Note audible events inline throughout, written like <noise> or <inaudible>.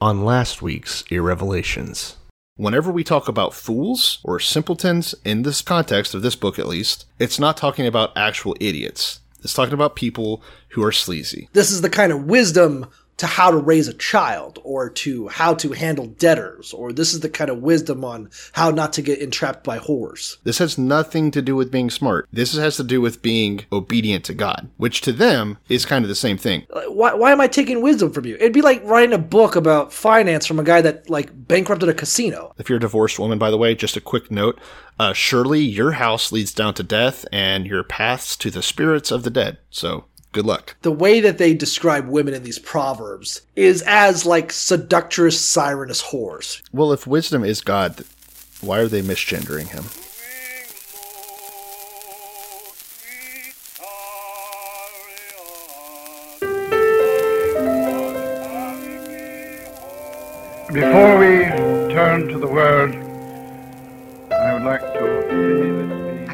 on last week's Irrevelations. Whenever we talk about fools or simpletons, in this context of this book at least, it's not talking about actual idiots. It's talking about people who are sleazy. This is the kind of wisdom to how to raise a child or to how to handle debtors or this is the kind of wisdom on how not to get entrapped by whores. This has nothing to do with being smart. This has to do with being obedient to God, which to them is kind of the same thing. Why, why am I taking wisdom from you? It'd be like writing a book about finance from a guy that like bankrupted a casino. If you're a divorced woman, by the way, just a quick note. Uh, surely your house leads down to death and your paths to the spirits of the dead. So Good luck. The way that they describe women in these proverbs is as like seductress, sirenous whores. Well, if wisdom is God, why are they misgendering him? Before we turn to the word, I would like to say this.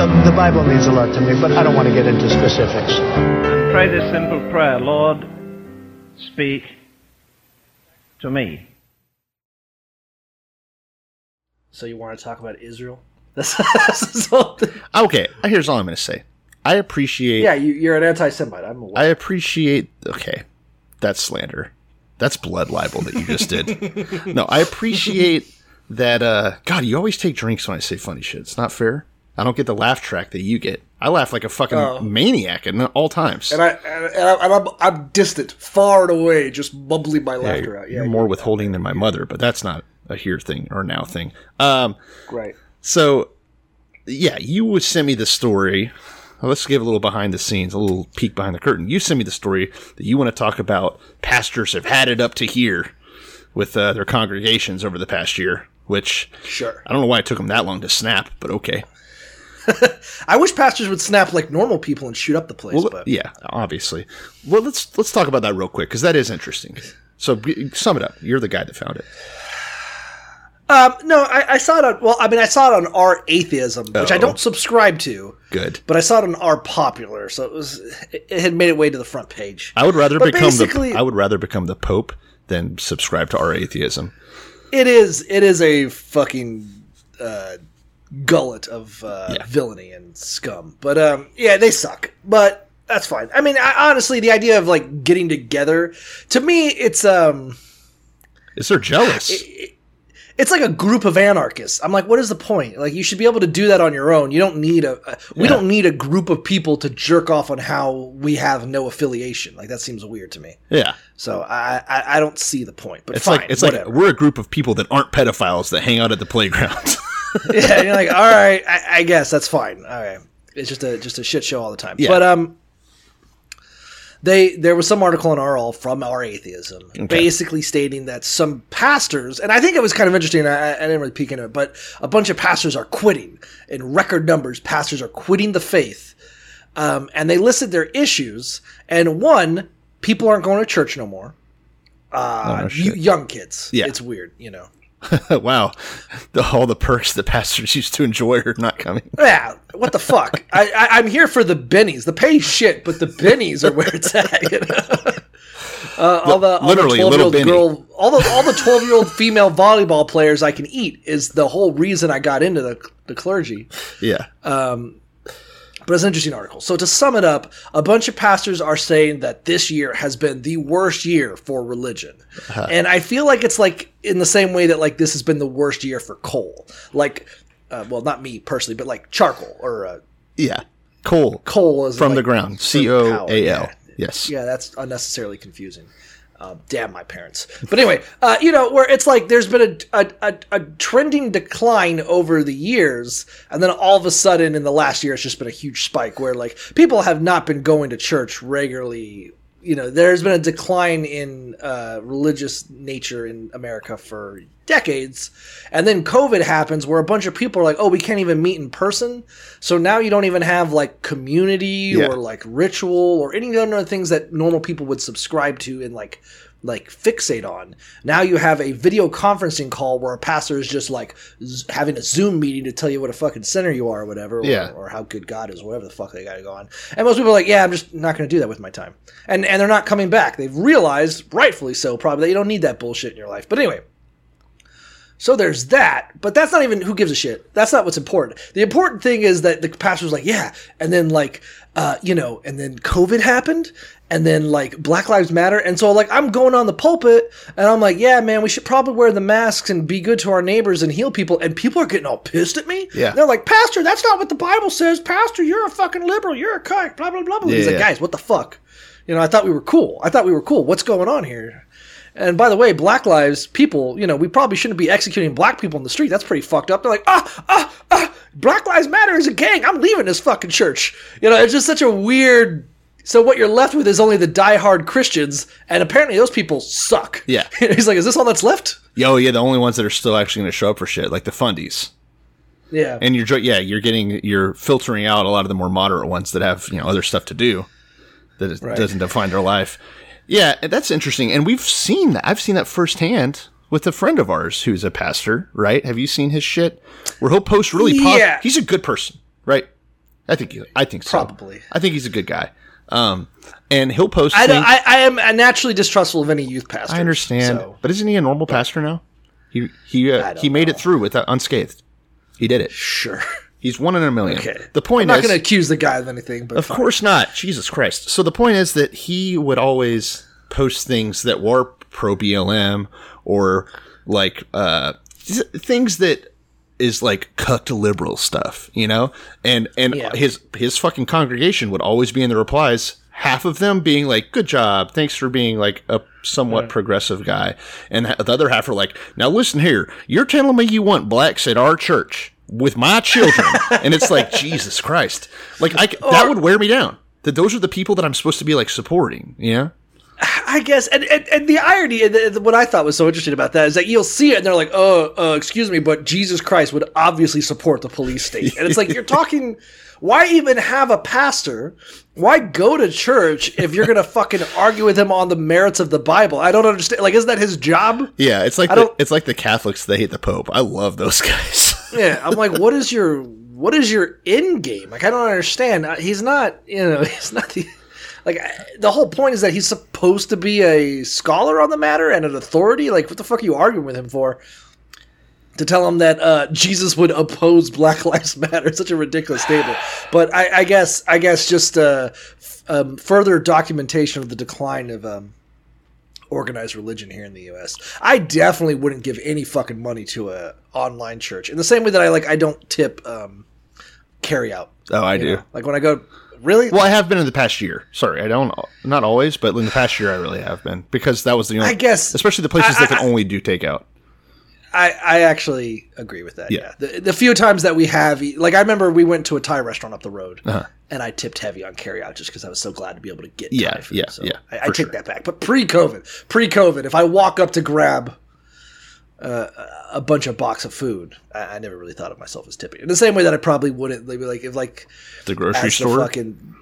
The, the Bible means a lot to me, but I don't want to get into specifics. Pray this simple prayer Lord, speak to me. So you want to talk about Israel? <laughs> That's, that's the whole thing. Okay, here's all I'm going to say. I appreciate. Yeah, you, you're an anti-Semite. I'm aware. I appreciate. Okay, that's slander. That's blood libel that you just did. <laughs> no, I appreciate that. uh God, you always take drinks when I say funny shit. It's not fair. I don't get the laugh track that you get. I laugh like a fucking Oh. maniac at all times. and I and, I, and I'm, I'm distant, far and away, just mumbling my Yeah, laughter out. Yeah, you're more withholding than my mother, but that's not a here thing or now thing. Um, right. so yeah, you would send me the story. Let's give a little behind the scenes, a little peek behind the curtain. You send me the story that you want to talk about. Pastors have had it up to here with uh, their congregations over the past year, which Sure. I don't know why it took them that long to snap, but okay. <laughs> I wish pastors would snap like normal people and shoot up the place. Well, but yeah, obviously. Well, let's let's talk about that real quick because that is interesting. So sum it up. You're the guy that found it. um, no, I, I saw it on. Well, I mean, I saw it on r/atheism, which I Oh. don't subscribe to, Good. but I saw it on r/popular, so it was it, it had made it way to the front page. I would rather But become the I would rather become the Pope than subscribe to r/atheism. It is it is a fucking uh, gullet of uh, Yeah. villainy and scum. But um, yeah, they suck. But that's fine. I mean, I, honestly, the idea of like getting together to me, it's um, Is they're jealous? it's like a group of anarchists. I'm like, what is the point? Like, you should be able to do that on your own. You don't need a, a we Yeah. don't need a group of people to jerk off on how we have no affiliation. Like that seems weird to me. yeah. So I I, I don't see the point. But It's fine, like it's whatever. like we're a group of people that aren't pedophiles that hang out at the playground. <laughs> <laughs> yeah, you're like, all right, I, I guess that's fine. All right, it's just a just a shit show all the time. Yeah. But um, they there was some article in RL from r/atheism, basically stating that some pastors, and I think it was kind of interesting. I, I didn't really peek into it, but a bunch of pastors are quitting in record numbers. Pastors are quitting the faith, um, and they listed their issues. And one, people aren't going to church no more. Uh, Oh, young kids. Yeah. it's weird, you know. <laughs> wow, the, all the perks that pastors used to enjoy are not coming. Yeah, what the fuck? I, I I'm here for the bennies. The pay shit, but the bennies are where it's at. You know? uh, all the all Literally, the little 12-year-old Benny. girl, all the all the twelve year old female volleyball players I can eat is the whole reason I got into the the clergy. Yeah, But it's an interesting article. So to sum it up, a bunch of pastors are saying that this year has been the worst year for religion. And I feel like it's like in the same way that like this has been the worst year for coal. Like uh, well, not me personally, but like charcoal or uh, yeah. Coal coal is from like, the ground. C O A L. Yes. Yeah, that's unnecessarily confusing. Uh, damn my parents. But anyway, uh, you know, where it's like there's been a, a, a, a trending decline over the years, and then all of a sudden in the last year, it's just been a huge spike where like people have not been going to church regularly you know, there's been a decline in uh, religious nature in America for decades, and then COVID happens, where a bunch of people are like, "Oh, we can't even meet in person," so now you don't even have like community Yeah. or like ritual or any other things that normal people would subscribe to and like like fixate on. Now you have a video conferencing call where a pastor is just like z- having a Zoom meeting to tell you what a fucking sinner you are or whatever, or, Yeah. or how good God is, whatever the fuck they got to go on. And most people are like, yeah, I'm just not going to do that with my time. And and they're not coming back. They've realized, rightfully so, probably that you don't need that bullshit in your life. But anyway. So there's that, but that's not even who gives a shit. That's not what's important. The important thing is that the pastor was like, yeah, and then like, uh, you know, and then COVID happened, and then like Black Lives Matter, and so like I'm going on the pulpit, and I'm like, yeah, man, we should probably wear the masks and be good to our neighbors and heal people, and people are getting all pissed at me. Yeah. they're like, Pastor, that's not what the Bible says. Pastor, you're a fucking liberal. You're a cuck. Blah blah blah. blah. He's Yeah, like, guys, what the fuck? You know, I thought we were cool. I thought we were cool. What's going on here? And by the way, black lives, people, you know, we probably shouldn't be executing black people in the street. That's pretty fucked up. They're like, ah, ah, ah, Black Lives Matter is a gang. I'm leaving this fucking church. You know, it's just such a weird. So what you're left with is only the diehard Christians, and apparently those people suck. Yeah. <laughs> He's like, is this all that's left? Yo, yeah, the only ones that are still actually going to show up for shit, like the fundies. Yeah. And you're, yeah, you're getting, you're filtering out a lot of the more moderate ones that have, you know, other stuff to do that Right. doesn't define their life. Yeah, that's interesting. And we've seen that. I've seen that firsthand with a friend of ours who's a pastor, right? Have you seen his shit? Where he'll post really. Yeah. He's a good person, right? I think, he- I think so. Probably. I think he's a good guy. Um, and he'll post I, things. I, I am naturally distrustful of any youth pastor. I understand, So. but isn't he a normal pastor now? He he uh, he made it through with that unscathed. He did it. Sure. He's one in a million. Okay. The point I'm not going to accuse the guy of anything, but of fine. course not. Jesus Christ. So the point is that he would always post things that were pro BLM or like uh, th- things that is like cucked liberal stuff, you know? And and Yeah. his his fucking congregation would always be in the replies, half of them being like, "Good job, thanks for being like a somewhat progressive guy," and the other half are like, "Now listen here, you're telling me you want blacks at our church with my children," and it's like, Jesus Christ, like I that would wear me down. That those are the people that I'm supposed to be like supporting, you know? I guess, and, and, and the irony, and what I thought was so interesting about that is that you'll see it, and they're like, "Oh, uh, excuse me, but Jesus Christ would obviously support the police state," and it's like you're <laughs> talking. Why even have a pastor? Why go to church if you're gonna <laughs> fucking argue with him on the merits of the Bible? I don't understand. Like, isn't that his job? Yeah, it's like I the, don't- it's like the Catholics they hate the Pope. I love those <laughs> guys. Yeah, I'm like, what is your what is your end game? Like, I don't understand. He's not, you know, <laughs> he's not the like the whole point is that he's supposed to be a scholar on the matter and an authority. Like, what the fuck are you arguing with him for? To tell him that uh, Jesus would oppose Black <laughs> Lives Matter, such a ridiculous statement. But I, I guess, I guess, just uh, f- um, further documentation of the decline of um, organized religion here in the U.S. I definitely wouldn't give any fucking money to a online church in the same way that I like I don't tip um, carry out. oh, I do. know? Like when I go, really? Well, I have been in the past year. Sorry, I don't. Not always, but in the past year, I really have been because that was the only. I guess- especially the places I- that can only do takeout. I, I actually agree with that. Yeah. Yeah. The, the few times that we have, like I remember we went to a Thai restaurant up the road, Uh-huh. and I tipped heavy on carry out just because I was so glad to be able to get Yeah, Thai food. yeah, so yeah, I, I take sure. that back. But pre-COVID, pre-COVID, if I walk up to grab uh, a bunch of box of food, I, I never really thought of myself as tipping. In the same way that I probably wouldn't, maybe like if like The grocery store. <laughs> the fucking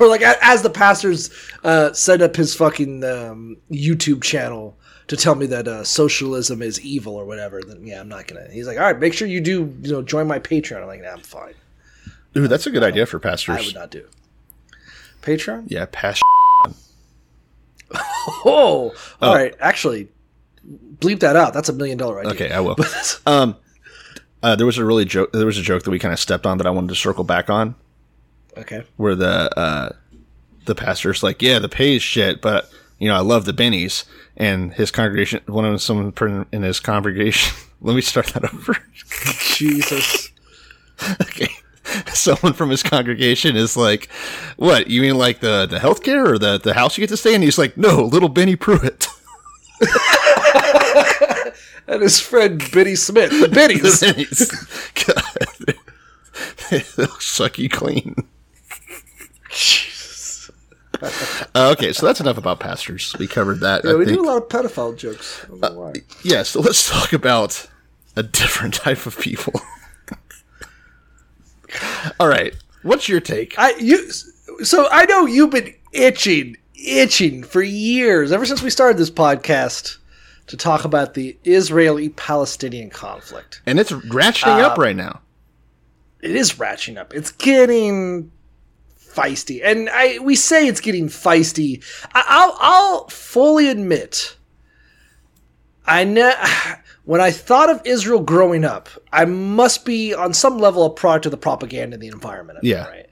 or like as the pastor's uh, set up his fucking um, YouTube channel to tell me that uh, socialism is evil or whatever, then yeah, I'm not gonna. He's like, all right, make sure you do, you know, join my Patreon. I'm like, nah, I'm fine. Ooh, that's a good idea for pastors. I would not do. Patreon? Yeah, past. <laughs> Oh, all right. Actually, bleep that out. That's a million dollar idea. Okay, I will. <laughs> <laughs> um, uh, there was a really joke. There was a joke that we kind of stepped on that I wanted to circle back on, Okay. where the uh, the pastor's like, "Yeah, the pay is shit, but you know, I love the bennies." And his congregation, one of them, someone in his congregation. <laughs> let me start that over. Jesus. <laughs> okay. Someone from his congregation is like, "What? You mean like the the healthcare or the the house you get to stay in?" He's like, "No, little Benny Pruitt." <laughs> And his friend Biddy Smith. The Biddies. God. They'll suck you clean. <laughs> Uh, okay, so that's enough about pastors. We covered that. Yeah, I we think. do a lot of pedophile jokes. I don't know why. Yeah, so let's talk about a different <laughs> type of people. <laughs> All right, what's your take? I you so I know you've been itching, itching for years, ever since we started this podcast, to talk about the Israeli-Palestinian conflict. And it's ratcheting Uh, up right now. It is ratcheting up. It's getting feisty, and I we say it's getting feisty. I, I'll I'll fully admit. I know <sighs> when I thought of Israel growing up, I must be on some level a product of the propaganda and the environment. it, Yeah. right.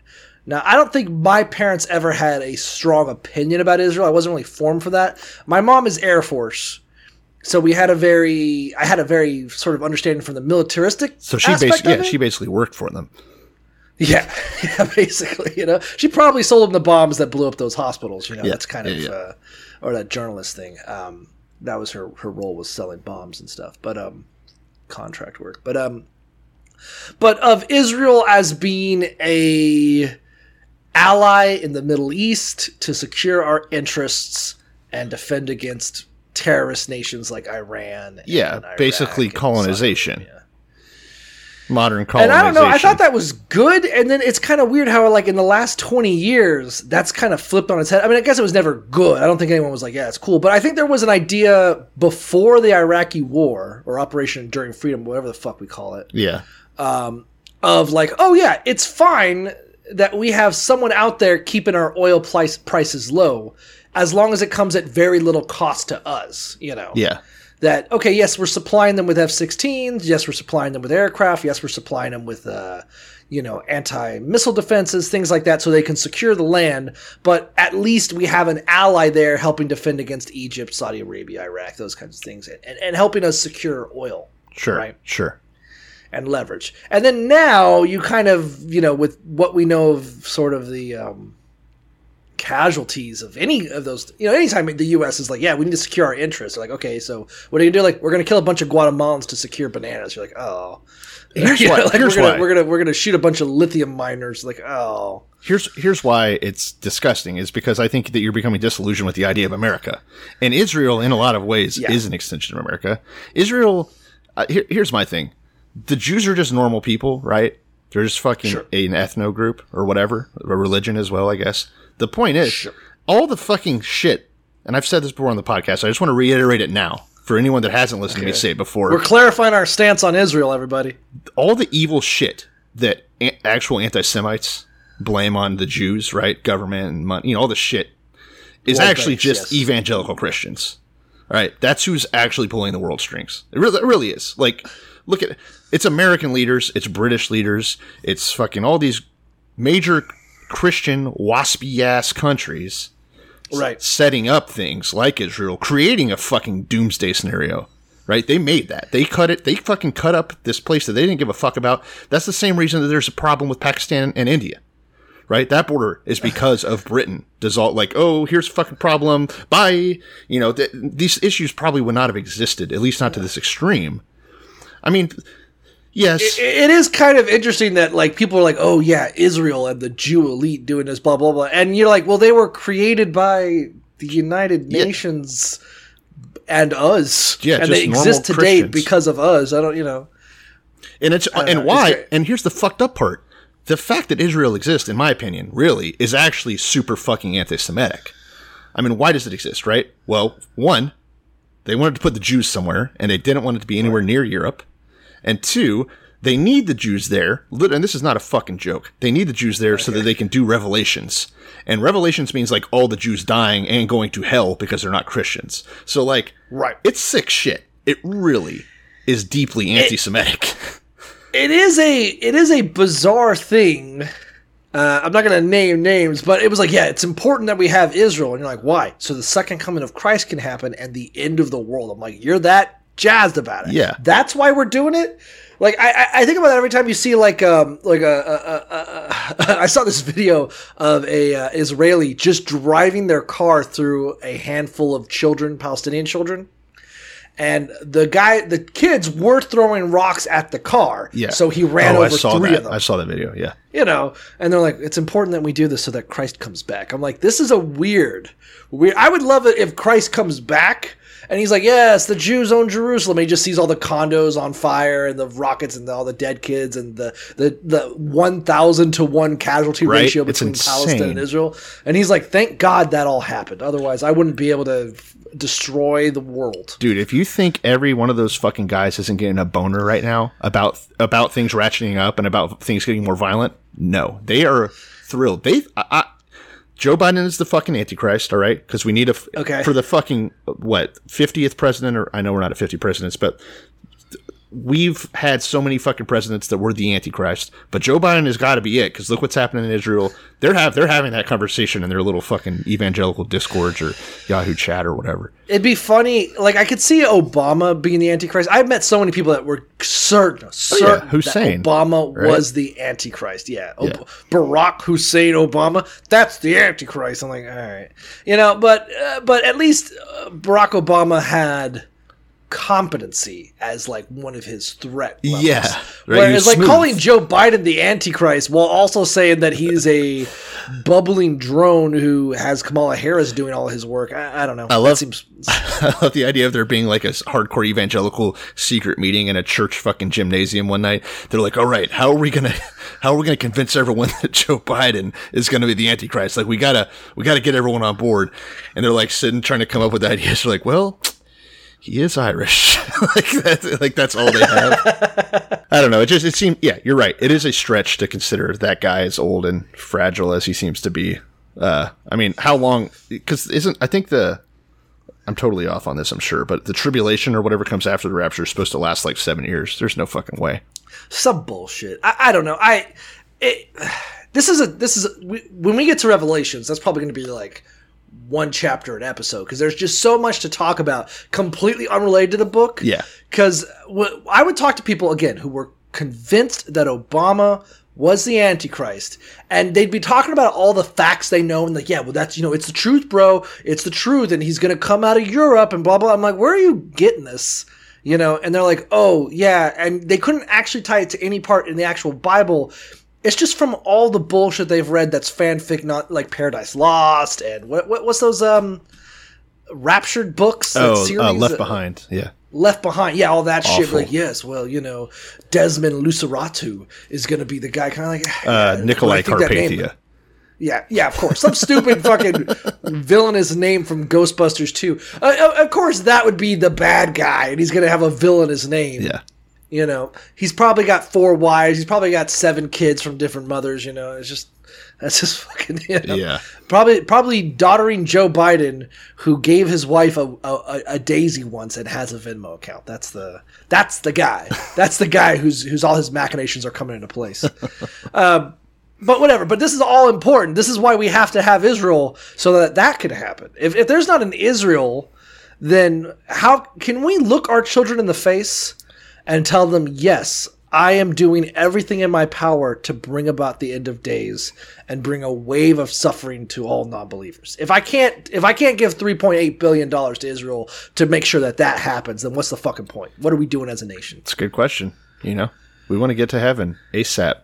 Now, I don't think my parents ever had a strong opinion about Israel. I wasn't really formed for that. My mom is Air Force, so we had a very, I had a very sort of understanding from the militaristic. So she basically, yeah, she basically worked for them. Yeah, <laughs> yeah, basically, you know, she probably sold them the bombs that blew up those hospitals. You know, Yeah, that's kind of, yeah, yeah. Uh, or that journalist thing. Um, that was her her role was selling bombs and stuff, but um, contract work. But um, but of Israel as being a ally in the Middle East to secure our interests and defend against terrorist nations like Iran. Yeah, Iraq basically colonization. Modern And. I don't know. I thought that was good, and then it's kind of weird how, like, in the last twenty years, that's kind of flipped on its head. I mean, I guess it was never good. I don't think anyone was like, "Yeah, it's cool," but I think there was an idea before the Iraqi War or Operation Enduring Freedom, whatever the fuck we call it, Yeah, um, of like, oh yeah, it's fine that we have someone out there keeping our oil price prices low, as long as it comes at very little cost to us. You know, yeah, that okay yes we're supplying them with f-16s yes we're supplying them with aircraft yes we're supplying them with uh, you know anti-missile defenses things like that so they can secure the land but at least we have an ally there helping defend against egypt saudi arabia iraq those kinds of things and, and helping us secure oil sure, Right. sure. and leverage and then now you kind of you know with what we know of sort of the um, casualties of any of those you know anytime the us is like yeah we need to secure our interests like okay so what are you gonna do like we're gonna kill a bunch of guatemalans to secure bananas you're like oh <laughs> Here's <laughs> You know, why- like, here's we're gonna why. we're gonna we're gonna shoot a bunch of lithium miners like oh Here's here's why it's disgusting is because I think that you're becoming disillusioned with the idea of America, and Israel in a lot of ways Yeah. is an extension of America. Israel, uh, here, here's my thing: the Jews are just normal people, right? They're just fucking Sure. an ethno group or whatever, a religion as well, I guess. The point is, all the fucking shit, and I've said this before on the podcast. I just want to reiterate it now for anyone that hasn't listened to me say it before. we're clarifying our stance on israel everybody all the evil shit that actual anti-Semites blame on the Jews, right? Government and money, you know, all the shit is World actually banks, just yes. evangelical Christians, right? That's who's actually pulling the world strings. It really, it really is. Like, look at it's American leaders, it's British leaders, it's fucking all these major Christian waspy ass countries right setting up things like Israel, creating a fucking doomsday scenario. Right? They made that. They cut it. They fucking cut up this place that they didn't give a fuck about. That's the same reason that there's a problem with Pakistan and India. Right? That border is <laughs> because of Britain. All like, oh, here's a fucking problem. Bye. You know, th- these issues probably would not have existed, at least not to this extreme. I mean, yes. it it is kind of interesting that like people are like, oh yeah, Israel and the Jew elite doing this, blah blah blah, and you're like, well, they were created by the United Yeah. Nations and us, Yeah, and they exist today Christians. because of us. I don't, you know, And it's don't and why? it's and here's the fucked up part: the fact that Israel exists, in my opinion, really is actually super fucking anti-Semitic. I mean, why does it exist? Right? Well, one, they wanted to put the Jews somewhere, and they didn't want it to be anywhere near Europe. And two, they need the Jews there. And this is not a fucking joke. They need the Jews there so that they can do revelations. And revelations means like all the Jews dying and going to hell because they're not Christians. So like, Right. It's sick shit. It really is deeply anti-Semitic. <laughs> it is a it is a bizarre thing. Uh, I'm not going to name names, but it was like, yeah, it's important that we have Israel, and you're like, why? So the second coming of Christ can happen and the end of the world. I'm like, you're that jazzed about it. Yeah. that's why we're doing it. Like I, I- I think about that every time you see like um like a, a, a, a <laughs> I saw this video of a uh, Israeli just driving their car through a handful of children, Palestinian children, and the guy, the kids were throwing rocks at the car. Yeah. So he ran Oh, over three that. of them I saw that video. Yeah. you know and they're like it's important that we do this so that christ comes back i'm like this is a weird weird i would love it if christ comes back and he's like yes the jews own jerusalem. He just sees all the condos on fire and the rockets and all the dead kids and the the, the 1000 to 1 casualty Right? ratio between palestine and israel. And he's like thank god that all happened. Otherwise i wouldn't be able to destroy the world. Dude, if you think every one of those fucking guys isn't getting a boner right now about about things ratcheting up and about things getting more violent, no, they are thrilled. They, I, I, Joe Biden is the fucking antichrist, all right? Because we need a f- Okay. for the fucking what fiftieth president, or I know we're not at fifty presidents, but we've had so many fucking presidents that were the antichrist. But Joe Biden has got to be it because look what's happening in Israel. They're have they're having that conversation in their little fucking evangelical discords or Yahoo chat or whatever. It'd be funny, like I could see Obama being the Antichrist. I've met so many people that were certain, certain Oh, Hussein, that Obama right? was the Antichrist. Yeah. Ob- Yeah. Barack Hussein Obama, that's the Antichrist. I'm like, all right, you know, but uh, but at least uh, Barack Obama had competency as like one of his threat levels. Yeah, right, Whereas like calling Joe Biden the Antichrist while also saying that he's a bubbling drone who has Kamala Harris doing all his work. I, I don't know. I love- seems <laughs> I love the idea of there being like a hardcore evangelical secret meeting in a church fucking gymnasium one night. They're like, "All right, how are we gonna, <laughs> how are we gonna convince everyone <laughs> that Joe Biden is gonna be the Antichrist? Like, we gotta, we gotta get everyone on board." And they're like sitting trying to come up with ideas. They're like, "Well, he is Irish. <laughs> like that's like that's all they have." I don't know. It just it seemed yeah, you're right. It is a stretch to consider that guy as old and fragile as he seems to be. Uh, I mean, how long? Because isn't I think the I'm totally off on this, I'm sure, but the tribulation or whatever comes after the rapture is supposed to last like seven years. There's no fucking way. some bullshit. I, I don't know. I it, <sighs> this is a this is a, we, when we get to Revelations, that's probably going to be like one chapter an episode because there's just so much to talk about, completely unrelated to the book. Yeah. Because I would talk to people again who were convinced that Obama was the Antichrist, and they'd be talking about all the facts they know, and like, yeah, well, that's you know, it's the truth, bro. It's the truth, and he's gonna come out of Europe and blah blah. I'm like, where are you getting this? You know, and they're like, oh yeah, and they couldn't actually tie it to any part in the actual Bible. It's just from all the bullshit they've read that's fanfic, not like Paradise Lost and what, what what's those um raptured books? that Oh, uh. Left Behind. Yeah. Left Behind, yeah, all that shit. Like, yes, well, you know, Desmond Luceratu is going to be the guy, kind of like <sighs> Uh, yeah, Nikolai I think that name- Carpathia. Yeah, yeah, of course, some stupid <laughs> fucking villainous name from Ghostbusters 2. Uh, of course, that would be the bad guy, and he's going to have a villainous name. Yeah. You know, he's probably got four wives. He's probably got seven kids from different mothers. You know, it's just that's just <laughs> fucking. You know, Yeah. Probably, probably daughtering Joe Biden, who gave his wife a, a, a daisy once and has a Venmo account. That's the that's the guy. <laughs> That's the guy who's who's all his machinations are coming into place. um, but whatever. But this is all important. This is why we have to have Israel so that that can happen. If if there's not an Israel, then how can we look our children in the face and tell them, yes, I am doing everything in my power to bring about the end of days and bring a wave of suffering to all non-believers. If I can't, if I can't give 3.8 billion dollars to Israel to make sure that that happens, then what's the fucking point? What are we doing as a nation? It's a good question. You know, we want to get to heaven ASAP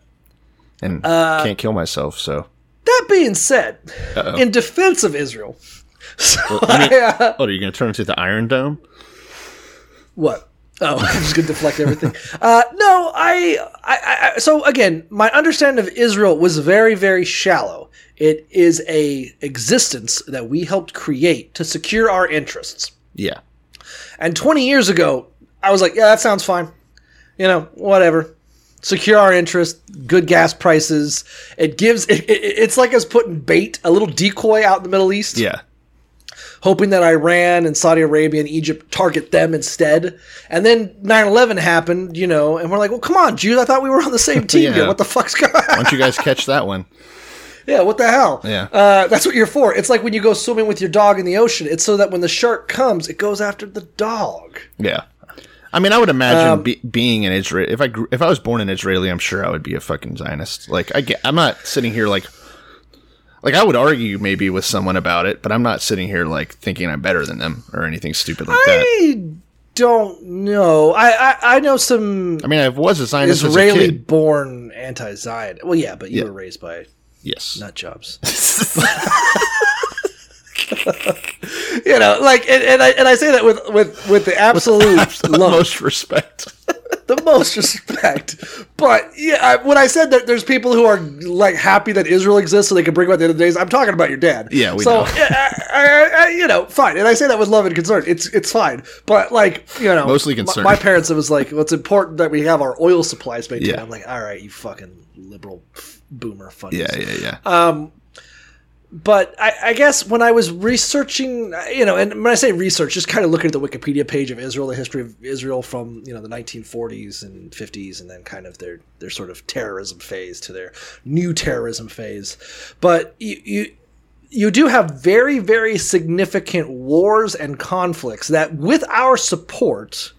and Uh, can't kill myself. So, That being said, in defense of Israel, so I mean- I, uh, oh, are you going to turn into the Iron Dome? What? Oh, I'm <laughs> just gonna deflect everything. Uh, no, I, I, I, so again, my understanding of Israel was very, very shallow. It is a existence that we helped create to secure our interests. Yeah. And 20 years ago, I was like, yeah, that sounds fine. You know, whatever. Secure our interest, good gas prices. It gives, it, it, it's like us putting bait, a little decoy out in the Middle East Yeah. Hoping that Iran and Saudi Arabia and Egypt target them instead. And then 9-11 happened, you know, and we're like, well, come on, Jews, I thought we were on the same <laughs> team Yeah. here. What the fuck's <laughs> going on? Why don't you guys catch that one? yeah, what the hell? Yeah. Uh, that's what you're for. It's like when you go swimming with your dog in the ocean. It's so that when the shark comes, it goes after the dog. Yeah. I mean, I would imagine Um, be, being an Israel. If I grew, if I was born an Israeli, I'm sure I would be a fucking Zionist. Like I get, I'm not sitting here like, like I would argue maybe with someone about it, but I'm not sitting here like thinking I'm better than them or anything stupid like that. I don't know. I I, I know some I mean, I was a Zionist as a Israeli kid. born anti-Zion. Well, yeah, but you Yeah. were raised by Yes. nut jobs. <laughs> <laughs> you know, like, and, and I and I say that with with with the absolute Absolute most respect. <laughs> the most respect. But yeah, I, when I said that there's people who are like happy that Israel exists so they can bring about the end of the days, I'm talking about your dad. Yeah, we so, know. I, I, you know, fine. And I say that with love and concern. It's it's fine. But like, you know, Mostly my- concern. My, parents, it was like, well, it's important that we have our oil supplies maintained. Yeah. I'm like, all right, you fucking liberal boomer funny. Yeah, yeah, yeah. Uh, but I, I guess when I was researching, you know, and when I say research, just kind of looking at the Wikipedia page of Israel, the history of Israel from you know the 1940s and 50s, and then kind of their their sort of terrorism phase to their new terrorism phase. But you you, you do have very very significant wars and conflicts that, with our support,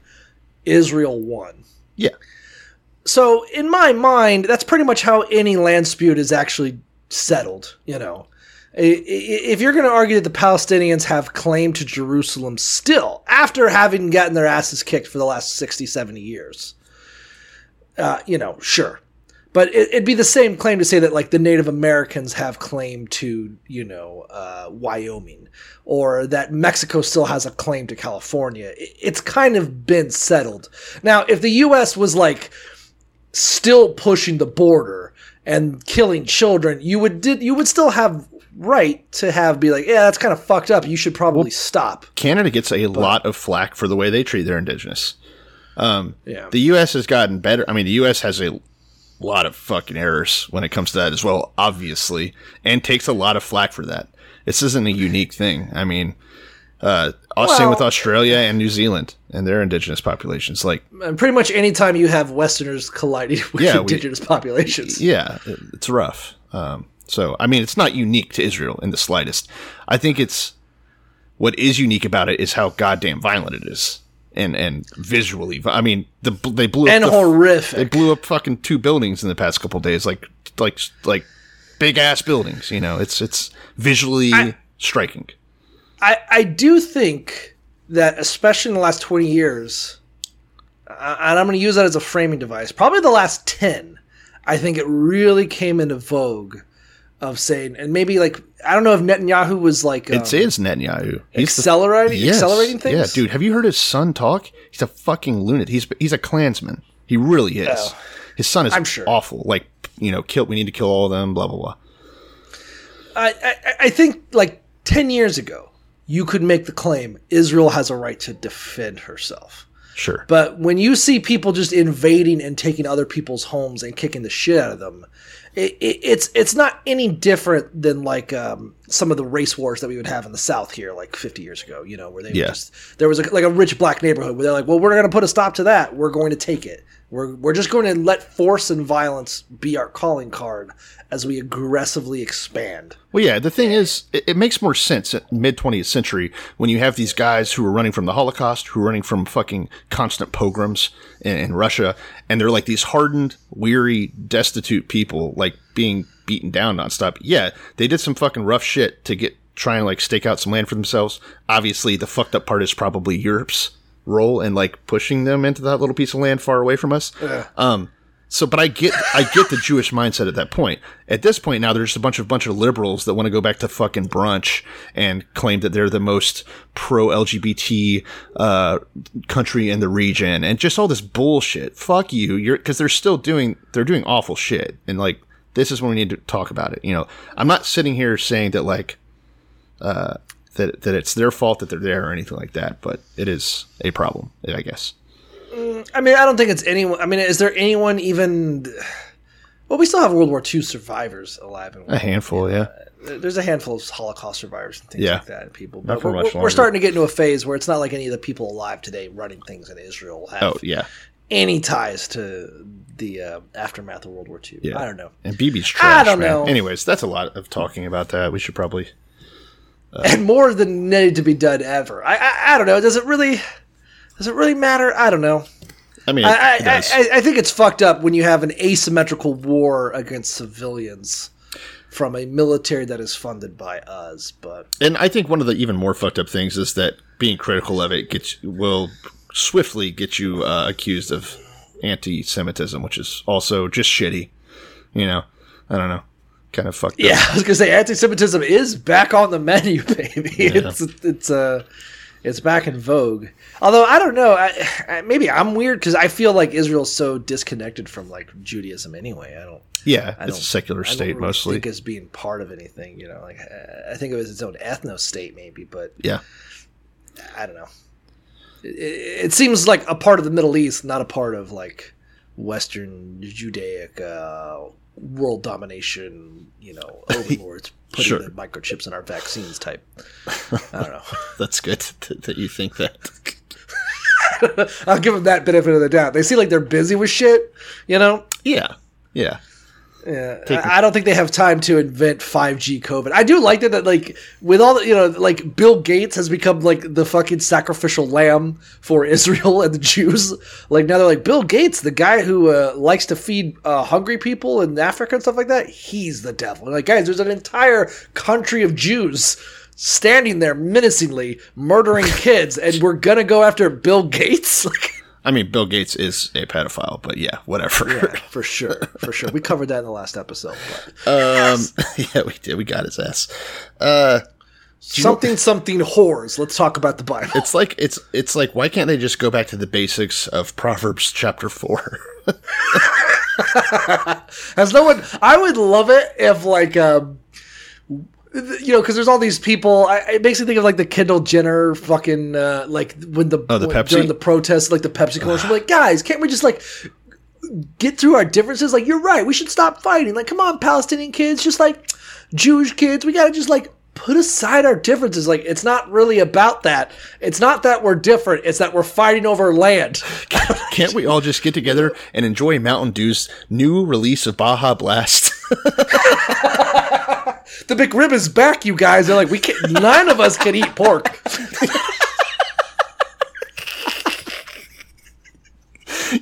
Israel won. yeah. So in my mind, that's pretty much how any land dispute is actually settled. You know, if you're going to argue that the Palestinians have claim to Jerusalem still after having gotten their asses kicked for the last 60, 70 years, uh, you know, sure. But it, it'd be the same claim to say that like the Native Americans have claim to, you know, uh, Wyoming, or that Mexico still has a claim to California. It- It's kind of been settled. Now, if the U.S. was like still pushing the border and killing children, you would did you would still have right to have be like, yeah, that's kind of fucked up. You should probably stop. Canada gets a lot of flack for the way they treat their indigenous. Um, Yeah. The U.S. has gotten better. I mean, the U.S. has a lot of fucking errors when it comes to that as well, obviously, and takes a lot of flack for that. This isn't a unique thing. I mean, uh, same with Australia and New Zealand and their indigenous populations. Like, pretty much anytime you have Westerners colliding <laughs> with Yeah, we- indigenous populations. yeah, it's rough. Um, so, I mean, it's not unique to Israel in the slightest. I think it's what is unique about it is how goddamn violent it is, and and visually. I mean, the they blew And up the, horrific. They blew up fucking two buildings in the past couple days, like like like big ass buildings. You know, it's it's visually striking. I, I do think that, especially in the last 20 years, uh, and I'm going to use that as a framing device, probably the last 10, I think it really came into vogue of saying, and maybe like, I don't know if Netanyahu was like um, It is Netanyahu. He's the- accelerating, Yes. accelerating things. Yeah, dude. Have you heard his son talk? He's a fucking lunatic. He's he's a Klansman. He really is. Oh. His son is I'm sure. awful. Like you know, kill. We need to kill all of them. Blah blah blah. I, I, I think like 10 years ago, you could make the claim Israel has a right to defend herself. Sure. But when you see people just invading and taking other people's homes and kicking the shit out of them, it, it, it's it's not any different than like um, some of the race wars that we would have in the South here, like 50 years ago. You know, where they Yeah. just there was a, like a rich black neighborhood where they're like, well, we're going to put a stop to that. We're going to take it. We're we're just going to let force and violence be our calling card as we aggressively expand. Well, yeah. The thing is, it, it makes more sense at mid twentieth century when you have these guys who are running from the Holocaust, who are running from fucking constant pogroms in, in Russia, and they're like these hardened, weary, destitute people, like being beaten down nonstop. Yeah, they did some fucking rough shit to get try and like stake out some land for themselves. Obviously, the fucked up part is probably Europe's role and like pushing them into that little piece of land far away from us. Um, so, but I get, I get the Jewish mindset at that point. At this point now, there's just a bunch of bunch of liberals that want to go back to fucking brunch and claim that they're the most pro LGBT uh, country in the region, and just all this bullshit. Fuck you, you're because they're still doing, they're doing awful shit, and like this is when we need to talk about it. You know, I'm not sitting here saying that like, uh, that that it's their fault that they're there or anything like that, but it is a problem, I guess. I mean, I don't think it's anyone. I mean, is there anyone even? Well, we still have World War II survivors alive well. A handful, yeah. There's a handful of Holocaust survivors and things Yeah. like that, and people. Not But for we're, we're starting to get into a phase where it's not like any of the people alive today running things in Israel have Oh yeah, any ties to the uh, aftermath of World War II. yeah. I don't know. And Bibi's trash. I don't man. know. Anyways, that's a lot of talking about that. We should probably. And more than needed to be done ever. I, I I don't know. Does it really? Does it really matter? I don't know. I mean, I, I. I, I think it's fucked up when you have an asymmetrical war against civilians from a military that is funded by us. But and I think one of the even more fucked up things is that being critical of it gets will swiftly get you uh, accused of anti-Semitism, which is also just shitty. You know, I don't know, kind of fucked Yeah, up. <laughs> I was gonna say anti-Semitism is back on the <laughs> menu, baby. It's it's uh it's back in vogue. Although I don't know, I, I, maybe I'm weird because I feel like Israel's so disconnected from like Judaism anyway. I don't. Yeah, I it's don't- a secular I don't state really mostly. think as being part of anything. You know, like I think it was its own ethno state, maybe, but Yeah, I don't know. It, it, it seems like a part of the Middle East, not a part of like Western Judaic uh, world domination. You know, overlords <laughs> putting Sure. the microchips in our vaccines type. <laughs> I don't know. <laughs> that's good that that you think that. I'll give them that benefit of the doubt. They seem like they're busy with shit. You know. Yeah, yeah. Yeah, I I don't think they have time to invent 5G COVID. I do like that, that like with all the, you know, like Bill Gates has become like the fucking sacrificial lamb for <laughs> Israel and the Jews. Like now they're like Bill Gates, the guy who uh, likes to feed uh, hungry people in Africa and stuff like that. He's the devil. Like guys, there's an entire country of Jews standing there menacingly murdering <laughs> kids, and we're gonna go after Bill Gates. <laughs> Like, I mean, Bill Gates is a pedophile, but yeah, whatever. yeah, <laughs> for sure, for sure. We covered that in the last episode. But. Um, <laughs> <laughs> yeah, we did. We got his ass. Uh, something something whores. Let's talk about the Bible. it's like it's it's like why can't they just go back to the basics of Proverbs chapter four? Has no one? I would love it if like um, you know, because there's all these people. I, it makes me think of like the Kendall Jenner fucking uh, like when the, Oh, the when- Pepsi? during the protests, like the Pepsi commercial. like, guys, can't we just like get through our differences? Like, you're right. We should stop fighting. Like, come on, Palestinian kids, just like Jewish kids. We gotta just like put aside our differences. Like, it's not really about that. It's not that we're different. It's that we're fighting over land. <laughs> Can't we all just get together and enjoy Mountain Dew's new release of Baja Blast? <laughs> the McRib is back, you guys. They're like, we can't. None of us can eat pork. <laughs>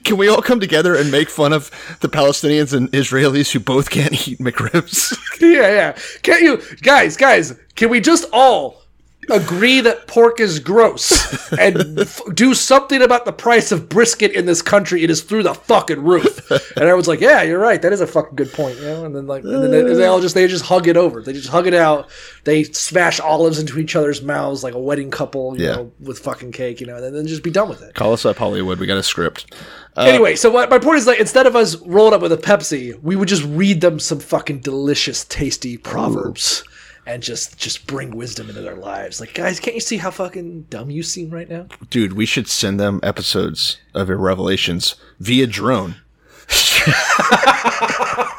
Can we all come together and make fun of the Palestinians and Israelis who both can't eat McRibs? <laughs> yeah, yeah. Can't you, guys, guys? Can we just all agree that pork is gross <laughs> and f- do something about the price of brisket in this country? It is through the fucking roof. And everyone's like, "Yeah, you're right. That is a fucking good point." You know. And then like, and then they, they all just they just hug it over. They just hug it out. They smash olives into each other's mouths like a wedding couple, you Yeah. know, with fucking cake, you know, and then just be done with it. Call us up, Hollywood. We got a script. Uh, anyway, so what, my point is like instead of us rolling up with a Pepsi, we would just read them some fucking delicious, tasty proverbs and just just bring wisdom into their lives. Like, guys, can't you see how fucking dumb you seem right now? Dude, we should send them episodes of Irrevelations via drone. <laughs>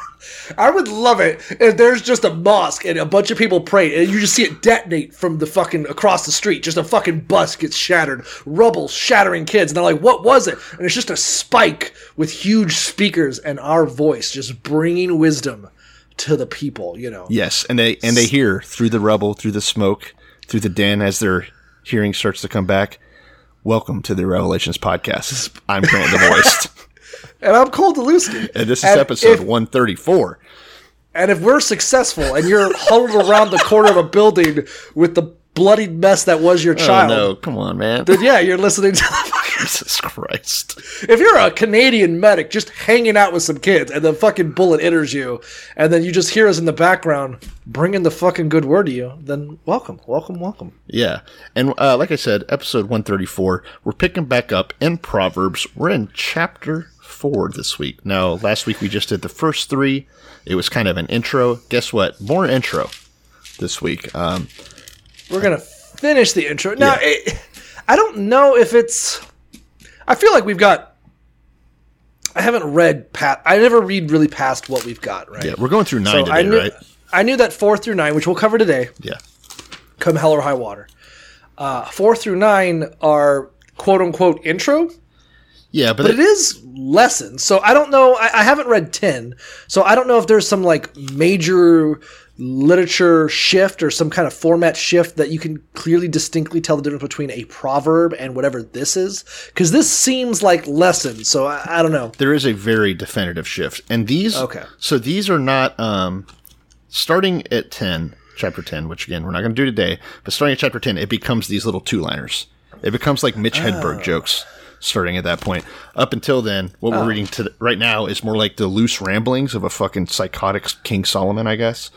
I would love it if there's just a mosque and a bunch of people pray and you just see it detonate from the fucking across the street. Just a fucking bus gets shattered, rubble shattering kids, and they're like, "What was it?" And it's just a spike with huge speakers and our voice just bringing wisdom to the people. You know, Yes, and they and they hear through the rubble, through the smoke, through the den as their hearing starts to come back. Welcome to the Revelations podcast. I'm Grant the Voiced, <laughs> and I'm Cole Delusky. and this is And episode if- 134. And if we're successful and you're huddled around the corner of a building with the bloody mess that was your child. Oh child, no, come on, man! then yeah, you're listening to. Jesus Christ! If you're a Canadian medic just hanging out with some kids and the fucking bullet enters you, and then you just hear us in the background bringing the fucking good word to you, then welcome, welcome, welcome. Yeah, and uh, like I said, episode 134. We're picking back up in Proverbs. We're in chapter four this week. Now, last week we just did the first three. It was kind of an intro. Guess what? More intro this week. Um, We're gonna finish the intro now. Yeah. It, I don't know if it's. I feel like we've got. I haven't read past. I never read really past what we've got. Right. yeah, we're going through nine So I today, knew. right? I knew that four through nine, which we'll cover today. Yeah. come hell or high water. Uh, four through nine are quote unquote intro, Yeah, but, but it is lessons. So I don't know. I, I haven't read 10. So I don't know if there's some like major literature shift or some kind of format shift that you can clearly distinctly tell the difference between a proverb and whatever this is. Because this seems like lessons. So I, I don't know. there is a very definitive shift. And these, Okay. so these are not, um, starting at 10, chapter 10, which again, we're not going to do today, but starting at chapter 10, it becomes these little two liners. It becomes like Mitch Oh. Hedberg jokes. Starting at that point. Up until then, what Oh. we're reading to right now is more like the loose ramblings of a fucking psychotic King Solomon, I guess.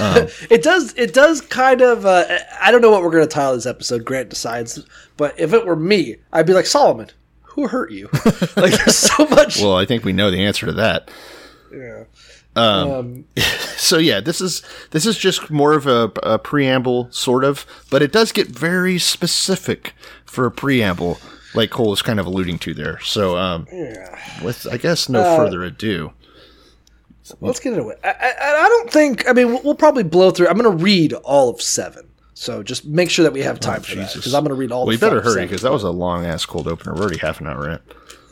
Um, <laughs> it does. It does kind of. Uh, I don't know what we're going to title this episode. Grant decides. But if it were me, I'd be like Solomon. Who hurt you? <laughs> like there's so much. Well, I think we know the answer to that. yeah. Um, um, <laughs> so yeah, this is this is just more of a, a preamble, sort of, but it does get very specific for a preamble, like Cole is kind of alluding to there. So, um, with I guess no further ado, Let's get it. I, I, I don't think. I mean, we'll, we'll probably blow through. I'm going to read all of seven. So just make sure that we have time for that because I'm going to read all. well, you the better hurry because that was a long ass cold opener. We're already half an hour in.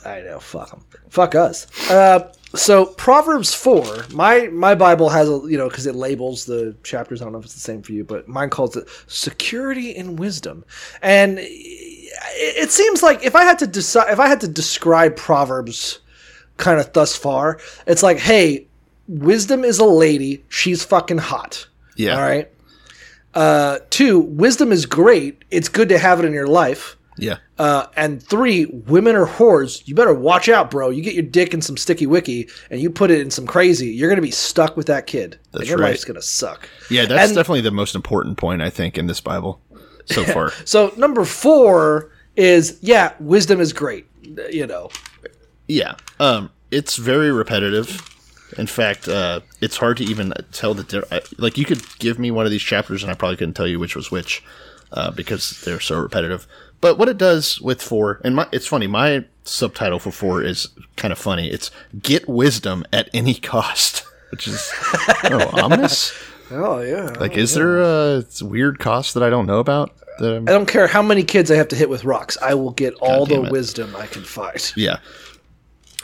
I know. Fuck them. Fuck us. Uh, so Proverbs four. My my Bible has a you know because it labels the chapters. I don't know if it's the same for you, but mine calls it security and wisdom. And it, seems like if I had to decide, if I had to describe Proverbs, kind of thus far, it's like, hey, wisdom is a lady. She's fucking hot. Yeah. All right. Uh, two, wisdom is great. It's good to have it in your life. Yeah. Uh, and three, women are whores. You better watch out, bro. You get your dick in some sticky wicky and you put it in some crazy. You're gonna be stuck with that kid. That's and your right. life's gonna suck. Yeah, that's And- definitely the most important point I think in this Bible so far. So number four is yeah, wisdom is great. You know, Yeah. Um, it's very repetitive. In fact, uh, it's hard to even tell the di- I- like. You could give me one of these chapters, and I probably couldn't tell you which was which uh, because they're so repetitive. But what it does with four, and my, it's funny. My subtitle for four is kind of funny. It's "Get wisdom at any cost," <laughs> which is oh, ominous. Oh yeah. Like, is there a weird cost that I don't know about? That I'm, I don't care how many kids I have to hit with rocks. I will get all the it. wisdom I can find. Yeah.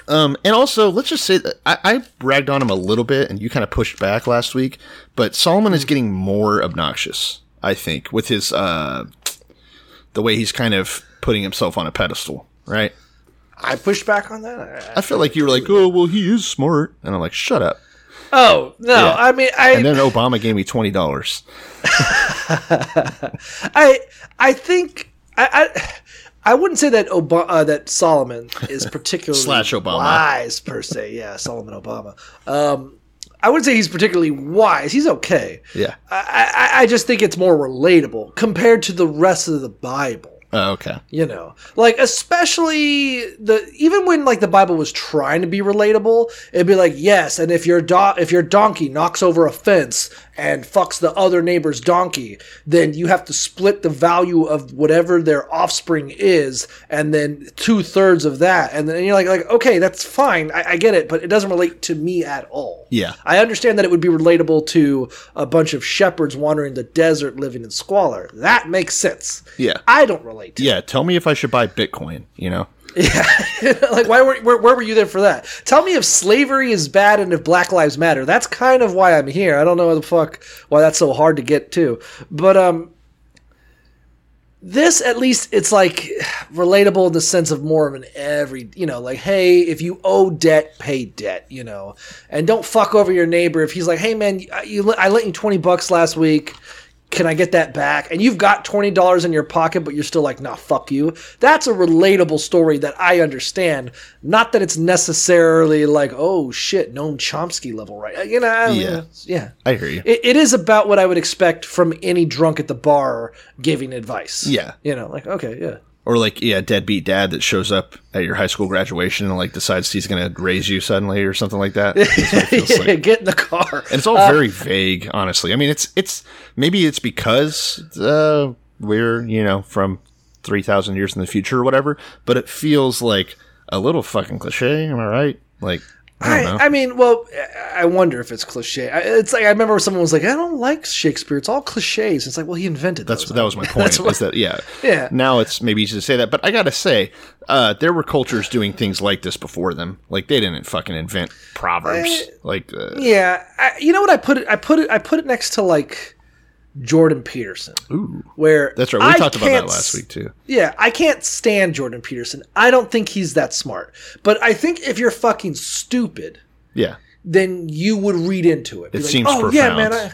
Um, and also, let's just say that I, I bragged on him a little bit, and you kind of pushed back last week. But Solomon is getting more obnoxious, I think, with his uh, the way he's kind of putting himself on a pedestal. Right? I pushed back on that. I- I feel like you were like, "Oh, well, he is smart," and I'm like, "Shut up." Oh no! Yeah. I mean, I And then Obama gave me twenty dollars. <laughs> I I think I I, I wouldn't say that Obama uh, that Solomon is particularly <laughs> Slash Obama. wise per se. Yeah, Solomon Obama. Um, I wouldn't say he's particularly wise. He's okay. Yeah. I, I I just think it's more relatable compared to the rest of the Bible. Oh, okay. You know, like especially the even when like the Bible was trying to be relatable, it'd be like yes, and if your do- if your donkey knocks over a fence and fucks the other neighbor's donkey, then you have to split the value of whatever their offspring is, and then two thirds of that, and then you're like like okay, that's fine, I, I get it, but it doesn't relate to me at all. Yeah. I understand that it would be relatable to a bunch of shepherds wandering the desert living in squalor. That makes sense. Yeah. I don't relate to Yeah. Tell me if I should buy Bitcoin. You know. <laughs> like why were where, where were you there for that? Tell me if slavery is bad and if black lives matter. That's kind of why i'm here. I don't know the fuck why that's so hard to get to. But um this at least it's like <sighs> relatable in the sense of more of an every you know like hey if you owe debt pay debt you know. And don't fuck over your neighbor if he's like hey man you, i lent you 20 bucks last week can I get that back? And you've got twenty dollars in your pocket, but you're still like, nah, fuck you. That's a relatable story that I understand. Not that it's necessarily like, oh shit, Noam Chomsky level, right? You know, I- Yeah. yeah. I hear you. It, it is about what I would expect from any drunk at the bar giving advice. Yeah. you know, like okay, yeah. Or like, yeah, deadbeat dad that shows up at your high school graduation and like decides he's going to raise you suddenly or something like that. What <laughs> like. Get in the car. And it's all very vague, honestly. I mean, it's it's maybe it's because uh, we're you know from three thousand years in the future or whatever, but it feels like a little fucking cliche. Am I right? Like, I. I, I mean, well, I wonder if it's cliche. It's like I remember someone was like, "I don't like Shakespeare. It's all cliches." It's like, well, he invented. That's those. that was my <laughs> point. that yeah, <laughs> Yeah. Now it's maybe easy to say that, but I gotta say, uh, there were cultures doing things like this before them. Like they didn't fucking invent proverbs. like uh, Yeah, I, you know what? I put it. I put it. I put it next to like Jordan Peterson. Ooh. where that's right. We I talked about that last week too. Yeah, I can't stand Jordan Peterson. I don't think he's that smart. But I think if you're fucking stupid, Yeah, then you would read into it. Be It like, seems oh yeah, profound." man. I,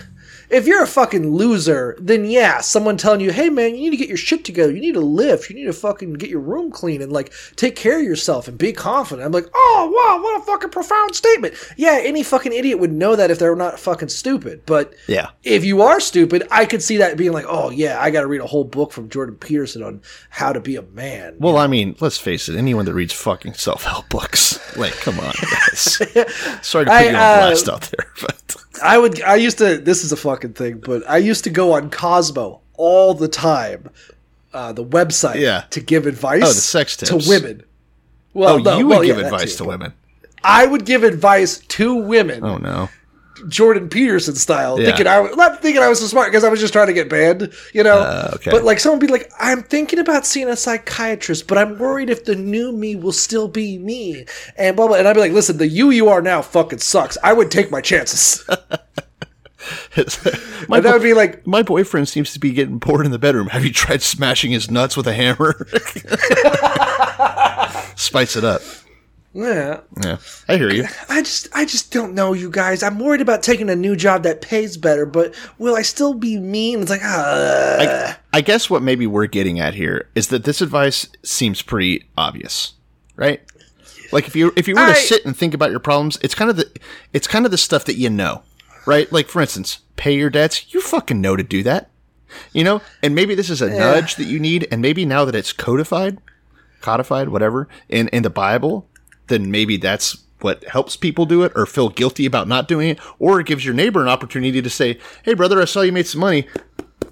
if you're a fucking loser, then yeah, someone telling you, hey man, you need to get your shit together. You need to lift. You need to fucking get your room clean and like take care of yourself and be confident. I'm like, oh wow, what a fucking profound statement. Yeah, any fucking idiot would know that if they're not fucking stupid. But Yeah. if you are stupid, I could see that being like, oh yeah, I got to read a whole book from Jordan Peterson on how to be a man. Well, I mean, let's face it. Anyone that reads fucking self help books, like, come on, guys. <laughs> Sorry to put I, you on uh, blast out there, <laughs> but I would. I used to. This is a fucking thing, but I used to go on Cosmo all the time, uh, the website, Yeah. to give advice. Oh, the sex to women. Well, oh, no, you would well, give that advice too. to women. I would give advice to women, Oh no. Jordan Peterson style, Yeah. thinking I was not thinking I was so smart because I was just trying to get banned, you know. Uh, okay. But like someone be like, "I'm thinking about seeing a psychiatrist, but I'm worried if the new me will still be me," and blah blah. And I'd be like, "Listen, the you you are now fucking sucks. I would take my chances." <laughs> my, that would be like, my boyfriend seems to be getting bored in the bedroom. Have you tried smashing his nuts with a hammer? <laughs> Spice it up. yeah. Yeah, I hear you. I just I just don't know you guys. I'm worried about taking a new job that pays better, but will I still be mean? It's like ah. I, I guess what maybe we're getting at here is that this advice seems pretty obvious, right? Like if you if you were to sit and think about your problems, it's kind of the it's kind of the stuff that you know, right? Like for instance, pay your debts. You fucking know to do that, you know. And maybe this is a nudge that you need, and maybe now that it's codified, codified, whatever, in in the Bible, then maybe that's what helps people do it or feel guilty about not doing it, or it gives your neighbor an opportunity to say, "Hey, brother, I saw you made some money.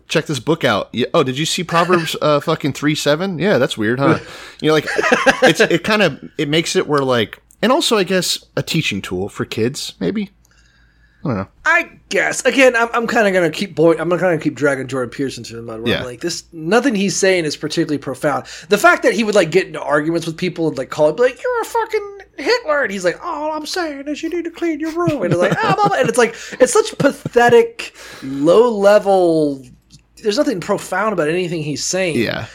Check this book out." Yeah, oh, did you see Proverbs <laughs> uh, fucking three seven? Yeah, that's weird, huh? you know, like it's it kind of it makes it where like, and also I guess a teaching tool for kids, maybe. I. I guess again, I'm, I'm kind of gonna keep boy, I'm gonna keep dragging Jordan Peterson through the mud. Where Yeah. I'm like this, nothing he's saying is particularly profound. The fact that he would like get into arguments with people and like call it, like you're a fucking Hitler, and he's like, all I'm saying is you need to clean your room, and it's like, ah, blah, blah. and it's like it's such pathetic, low level. There's nothing profound about anything he's saying. Yeah,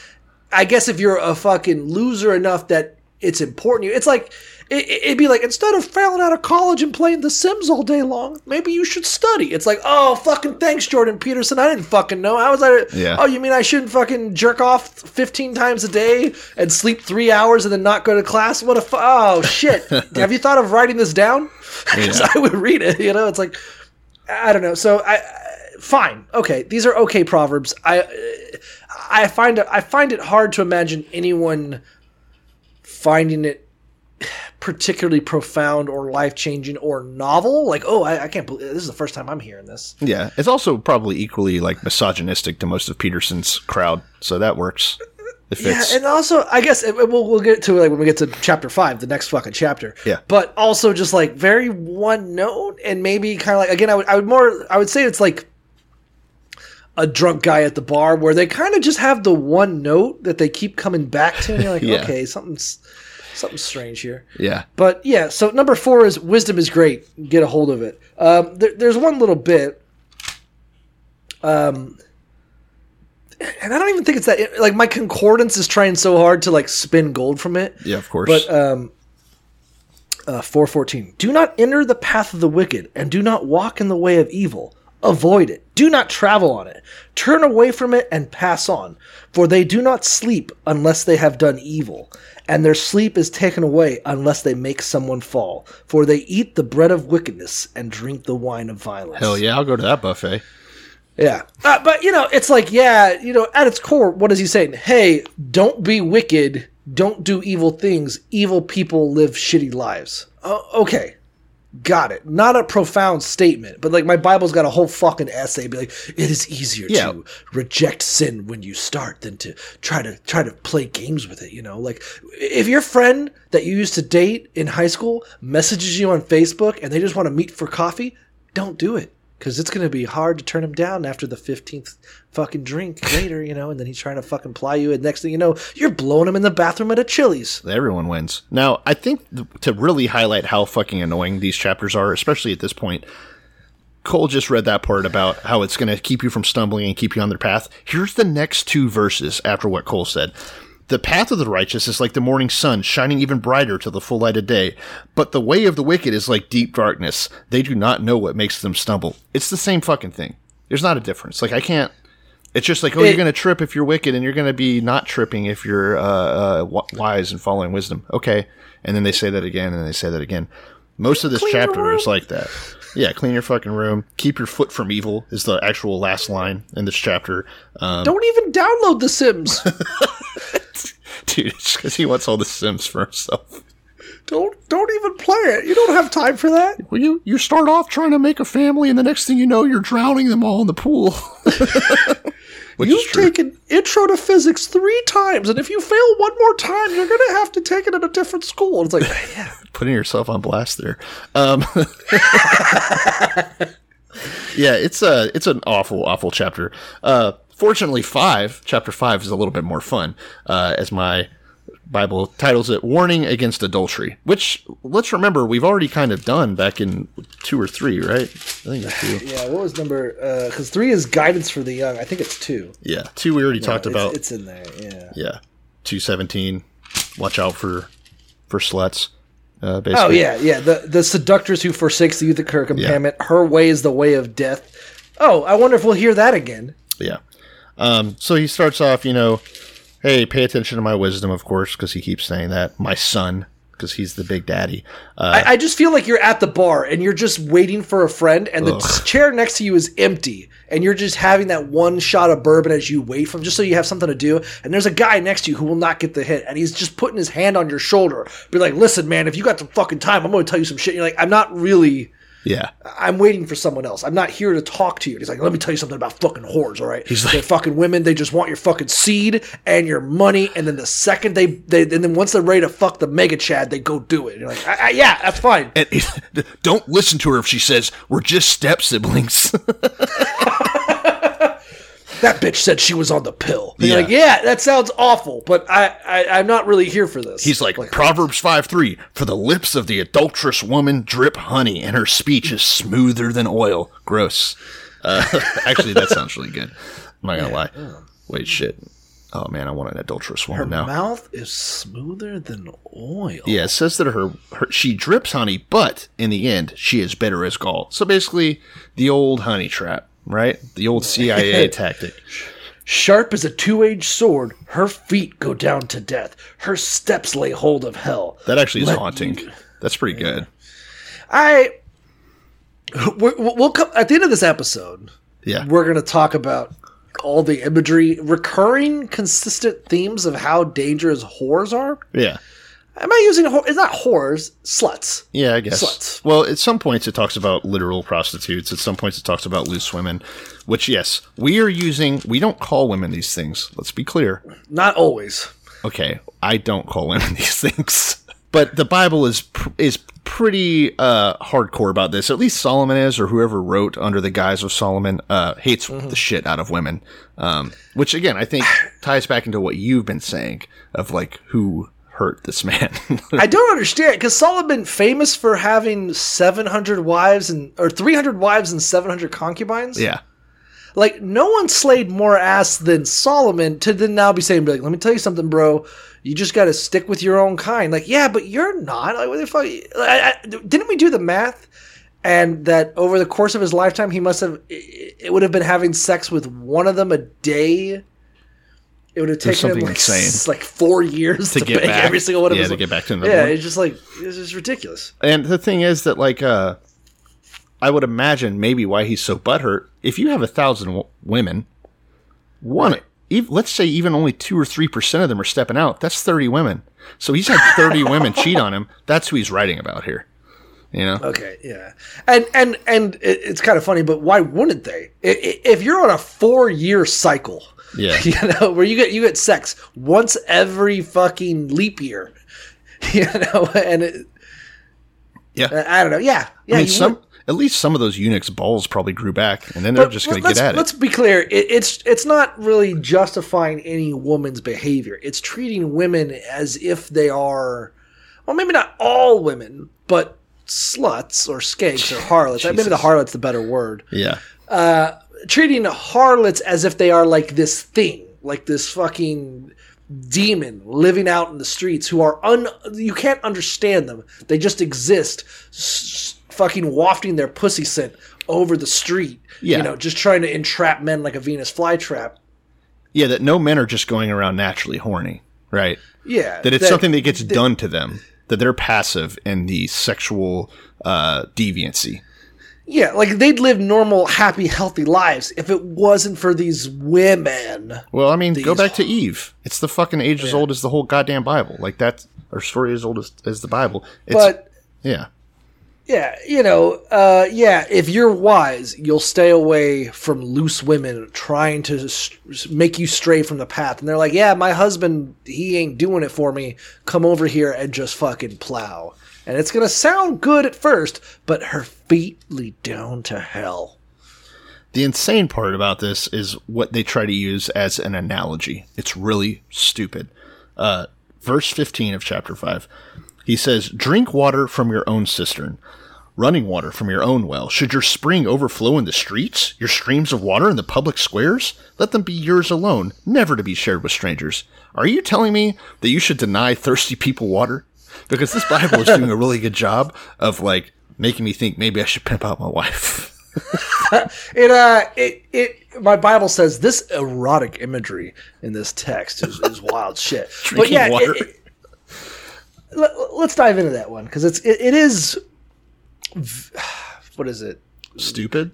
I guess if you're a fucking loser enough that it's important, to you it's like it, it'd be like instead of failing out of college and playing The Sims all day long, maybe you should study. It's like, oh, fucking thanks, Jordan Peterson. I didn't fucking know. How was I? Yeah. Oh, you mean I shouldn't fucking jerk off 15 times a day and sleep three hours and then not go to class? What a fu- oh shit. <laughs> Have you thought of writing this down? <laughs> 'Cause Yeah. I would read it. You know, it's like I don't know. So I, I fine, okay, these are okay proverbs. I I find it I find it hard to imagine anyone finding it particularly profound or life changing or novel. Like, oh, I, I can't believe this is the first time I'm hearing this. yeah. It's also probably equally like misogynistic to most of Peterson's crowd, so that works. It Yeah, and also I guess it, we'll we'll get to it like when we get to chapter five, the next fucking chapter. Yeah. but also just like very one note and maybe kind of like again, I would I would more I would say it's like a drunk guy at the bar where they kind of just have the one note that they keep coming back to, and you're like, <laughs> Yeah. okay, something's something's strange here. yeah. But yeah, so number four is wisdom is great. Get a hold of it. Um, there, there's one little bit, um, and I don't even think it's that. Like my concordance is trying so hard to like spin gold from it. Yeah, of course. But um, uh, four fourteen. Do not enter the path of the wicked, and do not walk in the way of evil. Avoid it. Do not travel on it. Turn away from it and pass on. For they do not sleep unless they have done evil, and their sleep is taken away unless they make someone fall. For they eat the bread of wickedness and drink the wine of violence. Hell yeah, I'll go to that buffet. Yeah. Uh, but, you know, it's like, yeah, you know, at its core, what is he saying? Hey, don't be wicked. Don't do evil things. Evil people live shitty lives. Oh, okay. Got it. Not a profound statement, but like my Bible's got a whole fucking essay. Be like, it is easier Yeah. to reject sin when you start than to try to try to play games with it. You know, like if your friend that you used to date in high school messages you on Facebook and they just want to meet for coffee, don't do it because it's going to be hard to turn him down after the 15th fucking drink <laughs> later, you know, and then he's trying to fucking ply you. And next thing you know, you're blowing him in the bathroom at a Chili's. Everyone wins. Now, I think th- to really highlight how fucking annoying these chapters are, especially at this point, Cole just read that part about how it's going to keep you from stumbling and keep you on their path. Here's the next two verses after what Cole said. The path of the righteous is like the morning sun, shining even brighter till the full light of day. But the way of the wicked is like deep darkness. They do not know what makes them stumble. It's the same fucking thing. There's not a difference. Like I can't. It's just like oh, It- you're gonna trip if you're wicked, and you're gonna be not tripping if you're uh, uh, wise and following wisdom. Okay, and then they say that again, and they say that again. Most of this chapter is like that. Yeah, clean your fucking room. Keep your foot from evil is the actual last line in this chapter. Um, Don't even download The Sims. <laughs> dude, it's because he wants all the Sims for himself. don't don't even play it. You don't have time for that. Well, you you start off trying to make a family, and the next thing you know, you're drowning them all in the pool. <laughs> Which You've taken Intro to Physics three times, and if you fail one more time, you're gonna have to take it at a different school. And it's like, <laughs> yeah, putting yourself on blast there. Um, <laughs> yeah, it's a it's an awful awful chapter. Uh, fortunately, five chapter five is a little bit more fun, uh, as my Bible titles it "Warning Against Adultery," which let's remember we've already kind of done back in two or three, right? I think it's two. yeah. What was number? Because three is guidance for the young. I think it's two. Yeah, two we already talked It's- about. It's in there. Yeah. yeah, two seventeen. Watch out for for sluts. Uh, basically. Oh yeah, yeah. The the seductress who forsakes the youth of her commandment. Her way is the way of death. Oh, I wonder if we'll hear that again. Yeah. Um, so he starts off, you know, hey, pay attention to my wisdom, of course, because he keeps saying that. My son, because he's the big daddy. Uh, I, I just feel like you're at the bar and you're just waiting for a friend, and the chair next to you is empty, and you're just having that one shot of bourbon as you wait for him, just so you have something to do. And there's a guy next to you who will not get the hit, and he's just putting his hand on your shoulder, be like, "Listen, man, if you got some fucking time, I'm going to tell you some shit." And you're like, "I'm not really." Yeah. I'm waiting for someone else. I'm not here to talk to you. And he's like, let me tell you something about fucking whores, all right? He's They're like- fucking women. They just want your fucking seed and your money. And then the second they, they and then once they're ready to fuck the mega chad, they go do it. And you're like, I, I, yeah, that's fine. And <laughs> don't listen to her if she says we're just step siblings. <laughs> That bitch said she was on the pill. Yeah. like, yeah, that sounds awful, but I, I, I'm not really here for this. He's like, Proverbs 5 3 For the lips of the adulterous woman drip honey, and her speech is smoother than oil. Gross. Uh, <laughs> actually, that sounds really good. I'm not going to lie. Wait, shit. Oh, man, I want an adulterous woman now. mouth is smoother than oil. Yeah, it says that her, her she drips honey, but in the end, she is bitter as gall. So basically, the old honey trap, right? The old CIA <laughs> tactic. Sharp as a two-edged sword, her feet go down to death. Her steps lay hold of hell. That actually is Let haunting. That's pretty good. I we'll come at the end of this episode. Yeah. We're going to talk about all the imagery, recurring, consistent themes of how dangerous whores are. Yeah. Am I using whore? It's not whores, sluts. Yeah, I guess. Sluts. Well, at some points it talks about literal prostitutes. At some points it talks about loose women, which yes, we are using. We don't call women these things. Let's be clear. Not always. Okay, I don't call women <laughs> these things, but the Bible is pr- is pretty uh, hardcore about this. At least Solomon is, or whoever wrote under the guise of Solomon, uh, hates the shit out of women. Um, which again, I think ties back into what you've been saying of like who hurt this man. <laughs> I don't understand because Solomon famous for having seven hundred wives and or three hundred wives and seven hundred concubines. yeah. Like no one slayed more ass than Solomon to then now be saying, be like, let me tell you something, bro. You just got to stick with your own kind. Like, yeah, but you're not. Like, what the fuck? I, I, didn't we do the math? And that over the course of his lifetime, he must have. It would have been having sex with one of them a day. It would have taken him something like, insane. s- <laughs> like four years To to, get back. every single one of Yeah, his. to get back to number Yeah, one. it's just like it's just ridiculous. And the thing is that, like, uh, I would imagine maybe why he's so butthurt. If you have a thousand w- women, one, ev- let's say even only two or three percent of them are stepping out. That's thirty women. So he's had thirty <laughs> women cheat on him. That's who he's writing about here. You know? Okay, yeah, and and and it, it's kind of funny, but why wouldn't they? If you're on a four year cycle, Yeah. <laughs> you know, where you get you get sex once every fucking leap year, <laughs> you know, and it, Yeah. I don't know, yeah, yeah. I mean, some would. at least some of those eunuchs' balls probably grew back, and then they're But just going to get at it. let's be clear, it, it's it's not really justifying any woman's behavior. It's treating women as if they are, well, maybe not all women, but sluts or skanks or <laughs> harlots. Maybe the harlot's the better word. Yeah. Uh, treating harlots as if they are like this thing, like this fucking demon living out in the streets who are un you can't understand them. They just exist s- fucking wafting their pussy scent over the street. Yeah. You know, just trying to entrap men like a Venus flytrap. Yeah, that no men are just going around naturally horny, right? Yeah. That it's something that gets done to them. That they're passive in the sexual uh, deviancy. Yeah, like they'd live normal, happy, healthy lives if it wasn't for these women. Well, I mean, go back to Eve. It's the fucking age as old as the whole goddamn Bible. Like that, our story as old as, as the Bible. It's, But yeah, yeah, you know, uh, yeah, if you're wise, you'll stay away from loose women trying to s- make you stray from the path. And they're like, yeah, my husband, he ain't doing it for me. Come over here and just fucking plow. And it's going to sound good at first, but her feet lead down to hell. The insane part about this is what they try to use as an analogy. It's really stupid. Uh, verse 15 of chapter 5. He says, Drink water from your own cistern, running water from your own well. Should your spring overflow in the streets, your streams of water in the public squares? Let them be yours alone, never to be shared with strangers. Are you telling me that you should deny thirsty people water? Because this Bible is doing a really good job of like making me think maybe I should pimp out my wife. <laughs> It, uh, it, it, my Bible says this erotic imagery in this text is, is wild shit. <laughs> but yeah, it- water. it- let, us dive into that one because it's, it, it is, v- <sighs> what is it? Stupid.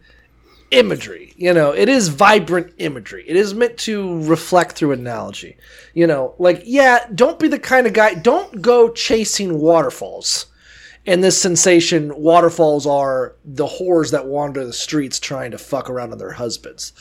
Imagery. You know, it is vibrant imagery. It is meant to reflect through analogy. You know, like, yeah, don't be the kind of guy, don't go chasing waterfalls. And this sensation, waterfalls are the whores that wander the streets trying to fuck around on their husbands.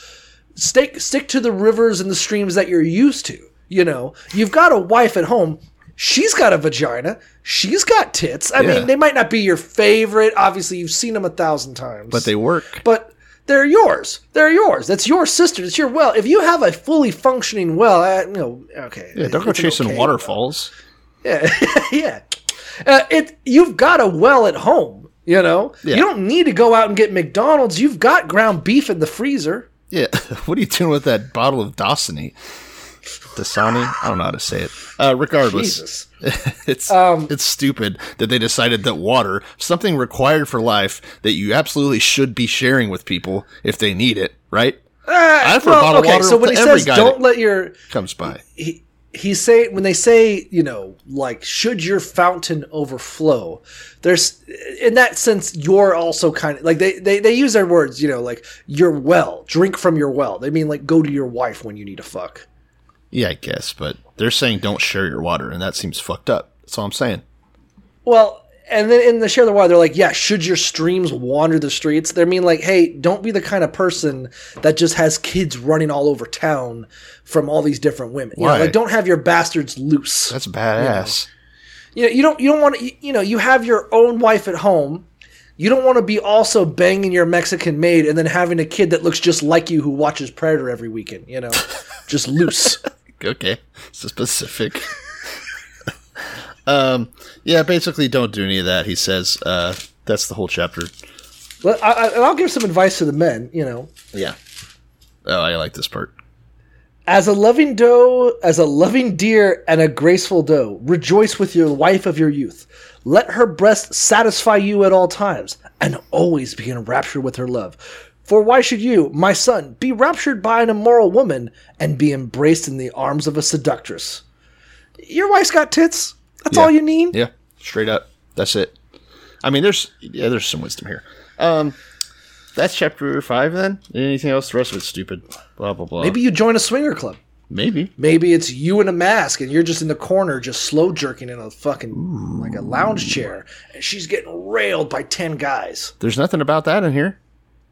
Stick, stick to the rivers and the streams that you're used to. You know, you've got a wife at home. She's got a vagina. She's got tits. I Yeah. mean, they might not be your favorite. Obviously, you've seen them a thousand times But they work. but they're yours. They're yours. That's your sister. It's your well. If you have a fully functioning well, uh, you know, okay. Yeah, don't go chasing okay waterfalls. well. <laughs> yeah, uh, it. You've got a well at home. You know, Yeah. you don't need to go out and get McDonald's. You've got ground beef in the freezer. Yeah. <laughs> What are you doing with that bottle of Dasani? Dasani? I don't know how to say it. Uh, regardless, Jesus. <laughs> it's Um, it's stupid that they decided that water, something required for life, that you absolutely should be sharing with people if they need it, right? I offer a Well, bottle of okay, water so when he every says don't let your comes by. he he say when they say you know like should your fountain overflow there's in that sense you're also kind of like they, they they use their words you know like your well drink from your well they mean like go to your wife when you need a fuck Yeah, I guess, but they're saying don't share your water, and that seems fucked up. That's all I'm saying. well and then in the share the water they're like yeah should your streams wander the streets? They mean like hey don't be the kind of person that just has kids running all over town from all these different women. You know, like don't have your bastards loose. That's badass. you know, you don't you don't want to you know you have your own wife at home. You don't want to be also banging your mexican maid and then having a kid that looks just like you who watches predator every weekend you know? <laughs> Just loose okay, so specific. um, yeah, basically, don't do any of that. He says. Uh, that's the whole chapter. Well, I, I, and i'll give some advice to the men you know Yeah. Oh, I like this part. as a loving doe as a loving deer and a graceful doe rejoice with your wife of your youth let her breast satisfy you at all times and always be enraptured with her love for why should you my son be raptured by an immoral woman and be embraced in the arms of a seductress your wife's got tits that's Yeah. all you need Yeah, straight up. That's it. I mean, there's yeah, there's some wisdom here. Um, that's chapter five. Then anything else? The rest of it's stupid. Blah blah blah. maybe you join a swinger club maybe. maybe it's you in a mask and you're just in the corner just slow jerking in a fucking like a lounge chair and she's getting railed by 10 guys There's nothing about that in here.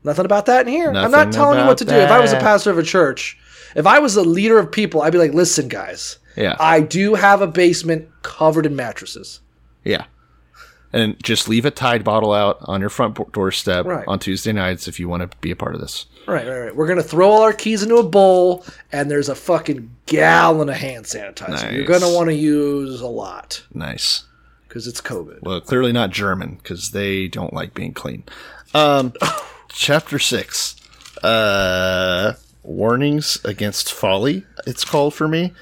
Nothing about that in here. I'm not telling you what to about do. If I was a pastor of a church, if I was a leader of people, I'd be like, listen, guys, Yeah. I do have a basement covered in mattresses. Yeah. And just leave a Tide bottle out on your front doorstep Right. on Tuesday nights if you want to be a part of this. Right, right, right. We're going to throw all our keys into a bowl, and there's a fucking gallon of hand sanitizer. You're going to want to use a lot Nice. because it's COVID. Well, clearly not German because they don't like being clean. Um, <laughs> chapter six. Uh, warnings against folly. It's called for me,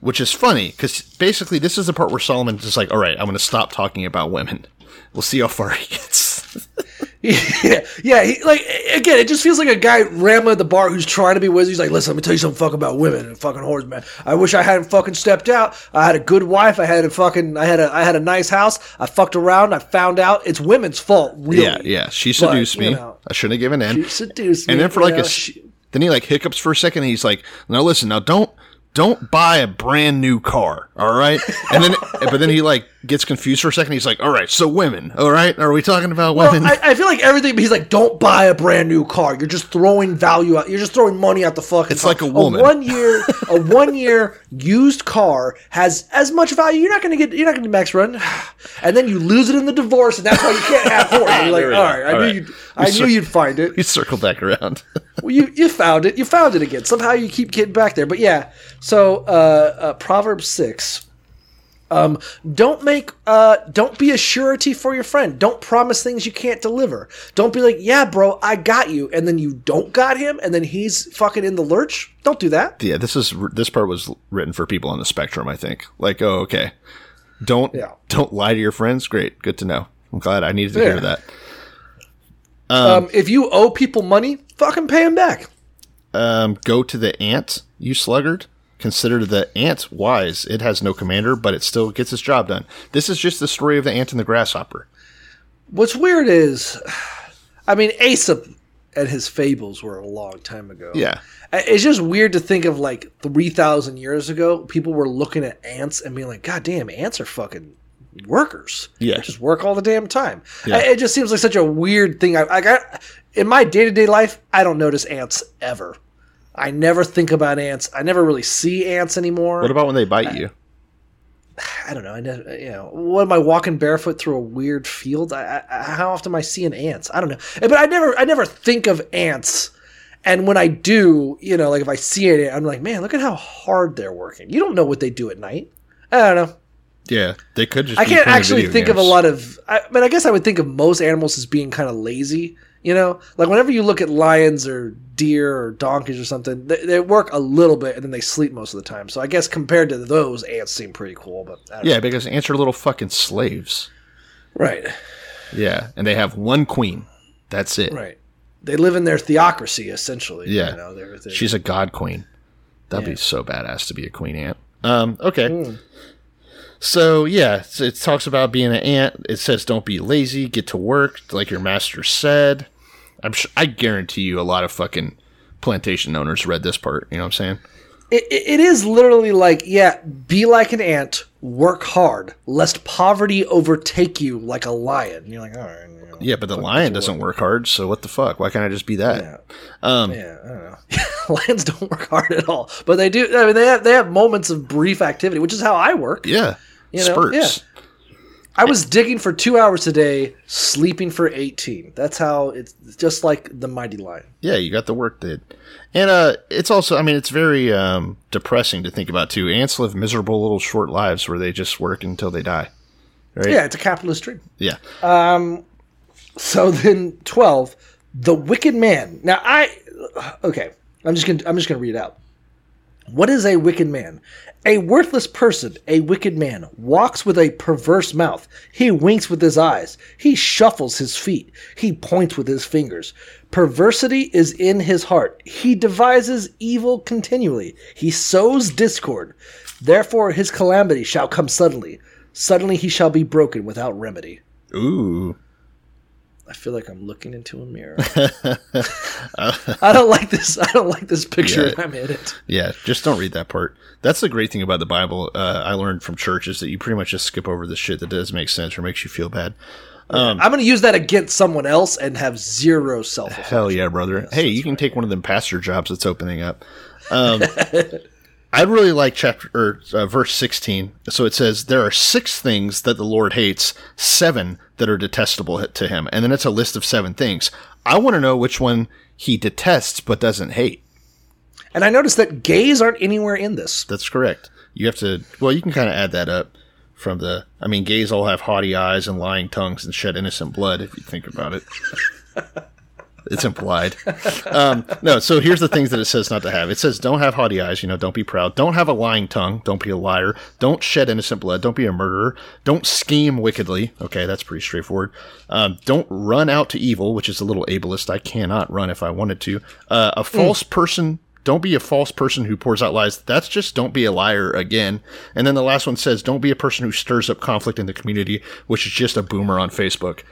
which is funny because basically this is the part where Solomon's just like, "All right, I'm going to stop talking about women. We'll see how far he gets." <laughs> yeah, yeah. He, like again, it just feels like a guy rambling at the bar who's trying to be wizard. He's like, "Listen, let me tell you something fucking about women and fucking whores, man. I wish I hadn't fucking stepped out. I had a good wife. I had a fucking, I had a, I had a nice house. I fucked around. I found out it's women's fault. Really. Yeah, yeah. She But, seduced you me. know, I shouldn't have given in. She seduced me. and then for like know, a, she- then he like hiccups for a second. And he's like, "Now listen, now don't don't buy a brand new car, all right?" And then <laughs> but then he like gets confused for a second. He's like, "All right, so women, all right? Are we talking about Well, women?" I, I feel like everything. He's like, "Don't buy a brand new car. You're just throwing value out. You're just throwing money out the fucking." It's car. like a woman. A one year, a one year used car has as much value. You're not going to get. You're not going to max run, and then you lose it in the divorce, and that's why you can't have four. <laughs> You're like, all right, I knew right. you'd. I knew cir- you'd find it. You circled back around. <laughs> Well, you you found it. You found it again. Somehow you keep getting back there. But yeah. So uh, uh, Proverbs six. Um, don't make uh, don't be a surety for your friend. Don't promise things you can't deliver. Don't be like, yeah, bro, I got you, and then you don't got him, and then he's fucking in the lurch. Don't do that. yeah, this is this part was written for people on the spectrum. I think. Like, oh, okay. Don't Yeah. don't lie to your friends. Great, good to know. I'm glad I needed to Yeah. hear that. Um, if you owe people money, fucking pay him back. Um, go to the ant, you sluggard. Consider the ant wise. It has no commander, but it still gets its job done. This is just the story of the ant and the grasshopper. What's weird is, <sighs> I mean, Aesop and his fables were a long time ago. Yeah. It's just weird to think of like 3,000 years ago, people were looking at ants and being like, God damn, ants are fucking workers. Yeah. Just work all the damn time. Yeah. It just seems like such a weird thing. I, I got in my day to day life, I don't notice ants ever. I never think about ants. I never really see ants anymore. What about when they bite you? I don't know. I never, you know, what am I walking barefoot through a weird field? I, I, how often am I seeing ants? I don't know. Eh, but I never, I never think of ants. And when I do, you know, like if I see it, I'm like, man, look at how hard they're working. You don't know what they do at night. I don't know. Yeah, they could just. I can't actually think of a lot of. I mean, I guess I would think of most animals as being kind of lazy. You know, like whenever you look at lions or deer or donkeys or something, they, they work a little bit and then they sleep most of the time. So I guess compared to those, ants seem pretty cool. But I Yeah, because ants are little fucking slaves. right. Yeah, and they have one queen. That's it. Right. They live in their theocracy, essentially. Yeah. You know, they're, they're, She's a god queen. That'd Yeah. be so badass to be a queen ant. Um, okay. Hmm. So yeah, it talks about being an ant. It says don't be lazy, get to work, like your master said. I'm sure, I guarantee you a lot of fucking plantation owners read this part. You know what I'm saying? it, it it is literally like, yeah, be like an ant, work hard, lest poverty overtake you like a lion. And you're like, all right. You know, Yeah, but the lion doesn't work hard, so what the fuck? Why can't I just be that? Yeah. Um, yeah, I don't know. <laughs> Lions don't work hard at all, but they do. I mean, they have they have moments of brief activity, which is how I work. yeah, You know, spurts. yeah. I was digging for two hours today, sleeping for eighteen. That's how it's just like the mighty lion. Yeah, you got the work did. And uh it's also I mean it's very um depressing to think about too. Ants live miserable little short lives where they just work until they die. Right? Yeah, it's a capitalist dream. Yeah. Um, so then twelve, the wicked man. Now I okay, I'm just gonna I'm just gonna read out. What is a wicked man? A worthless person, a wicked man, walks with a perverse mouth. He winks with his eyes. He shuffles his feet. He points with his fingers. Perversity is in his heart. He devises evil continually. He sows discord. Therefore his calamity shall come suddenly. Suddenly he shall be broken without remedy. Ooh. I feel like I'm looking into a mirror. <laughs> I don't like this. I don't like this picture. Yeah. I'm in it. Yeah, just don't read that part. That's the great thing about the Bible. Uh, I learned from church is that you pretty much just skip over the shit that doesn't make sense or makes you feel bad. I'm going to use that against someone else and have zero self. Hell yeah, brother. hey, you can take one of them pastor jobs that's opening up. Um, <laughs> I really like chapter or uh, verse 16. So it says there are six things that the Lord hates, seven that are detestable to him, and then it's a list of seven things. I want to know which one he detests but doesn't hate. And I noticed that gays aren't anywhere in this. That's correct. You have to. Well, you can kind of add that up from the. I mean, gays all have haughty eyes and lying tongues and shed innocent blood. If you think about it. <laughs> it's implied. Um, no, so here's the things that it says not to have. It says don't have haughty eyes, you know, don't be proud. Don't have a lying tongue, don't be a liar. Don't shed innocent blood, don't be a murderer. Don't scheme wickedly. Okay, that's pretty straightforward. Um, don't run out to evil, which is a little ableist. I cannot run if I wanted to. Uh, a false person don't be a false person who pours out lies. That's just don't be a liar again. And then the last one says don't be a person who stirs up conflict in the community, which is just a boomer on Facebook.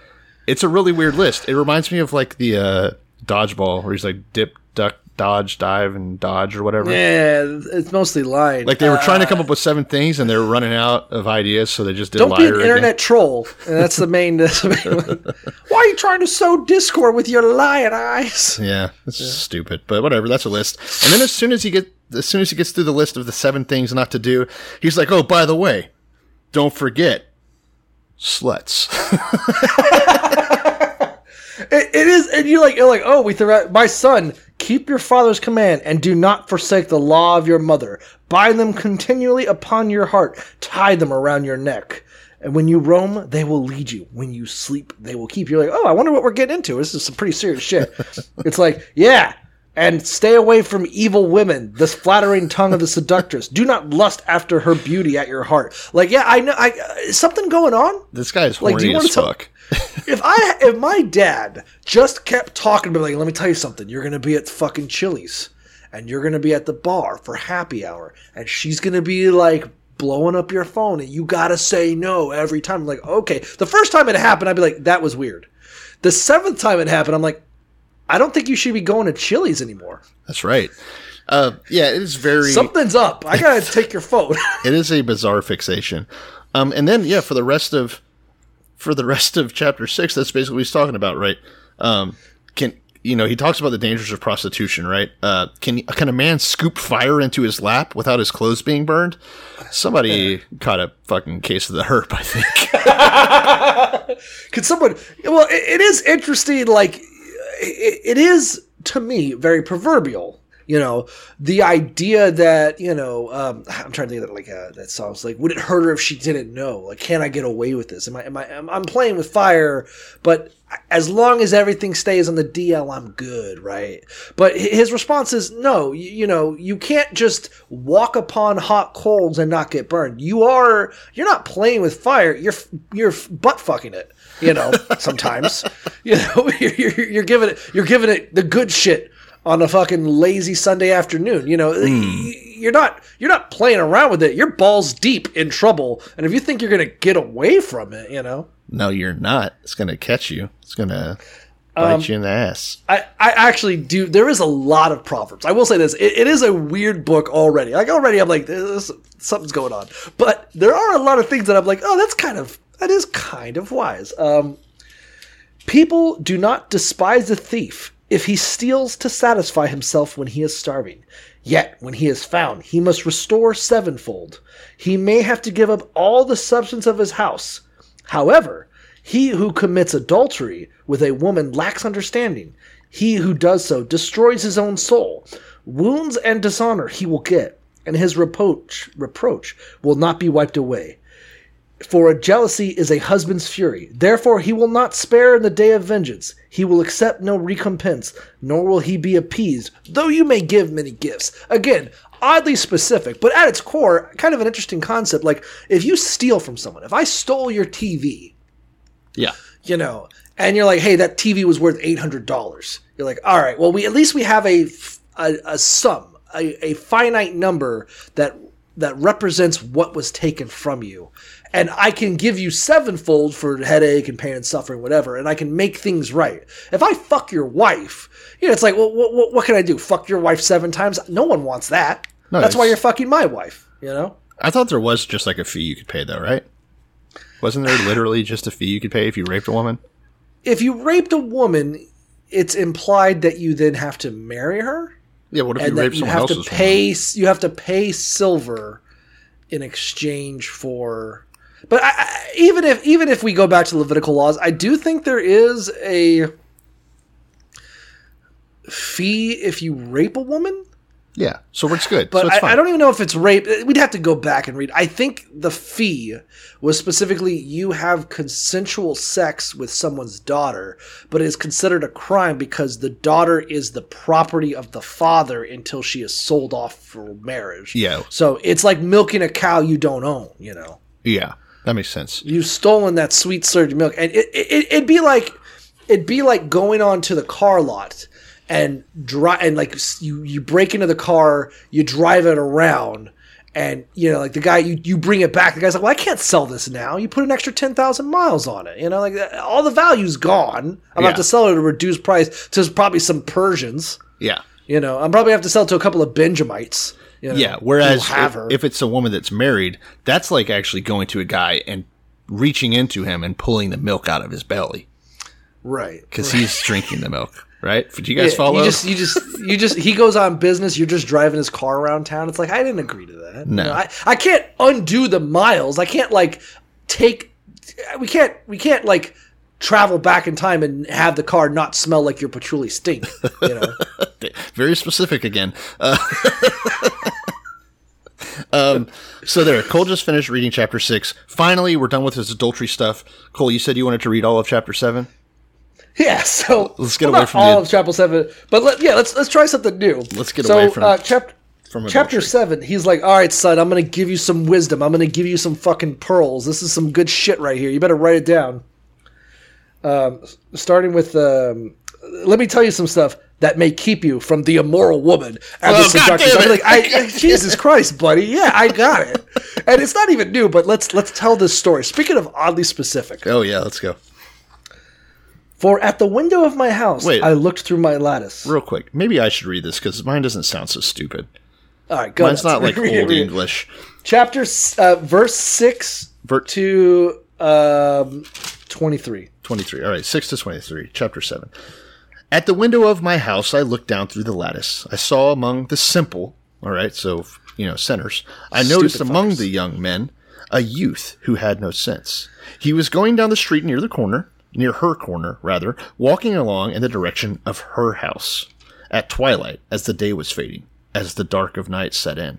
It's a really weird list. It reminds me of like the uh, dodgeball where he's like dip, duck, dodge, dive, and dodge or whatever. Yeah, it's mostly lying. Like they were trying to come up with seven things and they were running out of ideas, so they just did Don't be an again. internet troll. And that's the main. <laughs> That's the main one. Why are you trying to sow discord with your lying eyes? Yeah, it's stupid, but whatever. That's a list. And then as soon as he get, as soon as he gets through the list of the seven things not to do, he's like, "Oh, by the way, don't forget sluts." <laughs> It, it is, and you're like, you're like, oh, we threw out my son. Keep your father's command and do not forsake the law of your mother. Bind them continually upon your heart. Tie them around your neck. And when you roam, they will lead you. When you sleep, they will keep you. Like, oh, I wonder what we're getting into. This is some pretty serious shit. it's like, yeah, and stay away from evil women, the flattering tongue of the seductress. Do not lust after her beauty at your heart. Like, yeah, I know. I uh, is something going on. this guy's Like, do you as fuck. <laughs> if I if my dad just kept talking to me like, let me tell you something, you're gonna be at fucking Chili's and you're gonna be at the bar for happy hour, and she's gonna be like blowing up your phone, and you gotta say no every time. I'm like, okay. The first time it happened, I'd be like, that was weird. The seventh time it happened, I'm like, I don't think you should be going to Chili's anymore. That's right. Uh, yeah, it is very. Something's up. I gotta <laughs> take your phone. <laughs> it is a bizarre fixation. Um, and then yeah, for the rest of for the rest of chapter six, that's basically what he's talking about, right? Um, can you know he talks about the dangers of prostitution, right? Uh, can can a man scoop fire into his lap without his clothes being burned? Somebody <laughs> caught a fucking case of the herp, I think. Could someone? Well, it, it is interesting. Like, it, it is to me very proverbial. You know, the idea that you know, um, I'm trying to think of that like uh, that. It's like, would it hurt her if she didn't know? Like, can I get away with this? Am I? Am I? I'm, I'm playing with fire, but as long as everything stays on the DL, I'm good, right? But his response is no. You, you know, you can't just walk upon hot coals and not get burned. You are. You're not playing with fire. You're you're butt fucking it. You know, sometimes. <laughs> you know, <laughs> you're, you're, you're giving it. You're giving it the good shit on a fucking lazy Sunday afternoon. You know, hmm. y- you're not you're not playing around with it. You're balls deep in trouble, and if you think you're gonna get away from it, you know, no, you're not. It's gonna catch you. It's gonna bite Um, you in the ass. I I actually do. There is a lot of proverbs. I will say this: it, it is a weird book already. Like already, I'm like, this, something's going on. But there are a lot of things that I'm like, oh, that's kind of that is kind of wise. Um, People do not despise a thief if he steals to satisfy himself when he is starving. Yet, when he is found, he must restore sevenfold. He may have to give up all the substance of his house. However, he who commits adultery with a woman lacks understanding. He who does so destroys his own soul. Wounds and dishonor he will get, and his reproach reproach will not be wiped away. For a jealousy is a husband's fury. Therefore he will not spare in the day of vengeance. He will accept no recompense, nor will he be appeased, though you may give many gifts. Again, oddly specific, but at its core, kind of an interesting concept. Like, if you steal from someone, if I stole your TV, Yeah. you know, and you're like, hey, that TV was worth eight hundred dollars. You're like, all right, well, we at least we have a a, a sum, a, a finite number that that represents what was taken from you, and I can give you sevenfold for headache and pain and suffering, whatever, and I can make things right. If I fuck your wife, you know, it's like, well, what, what, what can I do? Fuck your wife seven times? No one wants that. No, That's why you're fucking my wife. You know. I thought there was just like a fee you could pay though, right? Wasn't there literally just a fee you could pay if you raped a woman? If you raped a woman, it's implied that you then have to marry her. Yeah, what if you and that raped you someone have to else's woman? pay you have to pay silver in exchange for but I, I, even if even if we go back to levitical laws i do think there is a fee if you rape a woman Yeah, so it's good. But so it's I. I don't even know if it's rape. Uh, we'd have to go back and read. I think the fee was specifically you have consensual sex with someone's daughter, but it is considered a crime because the daughter is the property of the father until she is sold off for marriage. Yeah. So it's like milking a cow you don't own, you know. Yeah, that makes sense. You've stolen that sweet surge milk, and it, it it'd be like it'd be like going on to the car lot and drive and like you you break into the car, you drive it around, and you know like the guy you you bring it back. The guy's like, well, I can't sell this now. You put an extra ten thousand miles on it. You know, like uh, all the value's gone. I'm Yeah. about to sell it at a reduced price to probably some Persians. Yeah. You know, I'm probably have to sell it to a couple of Benjamites. You know, Yeah. Whereas have if, if it's a woman that's married, that's like actually going to a guy and reaching into him and pulling the milk out of his belly right because he's drinking the milk. <laughs> Right? Do you guys Yeah, follow? You just, you just, you just. He goes on business. You're just driving his car around town. It's like I didn't agree to that. You No. know, I, I can't undo the miles. I can't like take. We can't. We can't like travel back in time and have the car not smell like your patchouli stink. You know. <laughs> very specific again. Uh, <laughs> um, so there, Cole just finished reading chapter six. Finally, we're done with his adultery stuff. Cole, you said you wanted to read all of chapter seven. <laughs> Yeah, so Let's get well, away from all the- of chapter seven, but let, yeah, let's let's try something new. Let's get so, away from- uh, chapter from chapter seven. He's like, "All right, son, I'm gonna give you some wisdom. I'm gonna give you some fucking pearls. This is some good shit right here. You better write it down." Um, starting with, um, let me tell you some stuff that may keep you from the immoral woman. And Oh, the seductress. I'm like, <laughs> I, Jesus Christ, buddy. Yeah, I got it. and it's not even new, but let's let's tell this story. Speaking of oddly specific, Oh yeah, let's go. For at the window of my house, Wait. I looked through my lattice. Real quick, maybe I should read this because mine doesn't sound so stupid. All right, go. Mine's not like <laughs> old it. English. Chapter uh, verse six Ver- to um, twenty three. 23. All right, 6 to 23, chapter 7. At the window of my house, I looked down through the lattice. I saw among the simple, all right, so, you know, sinners, I noticed Stupid among fuckers. the young men a youth who had no sense. He was going down the street near the corner, near her corner, rather, walking along in the direction of her house. At twilight, as the day was fading, as the dark of night set in.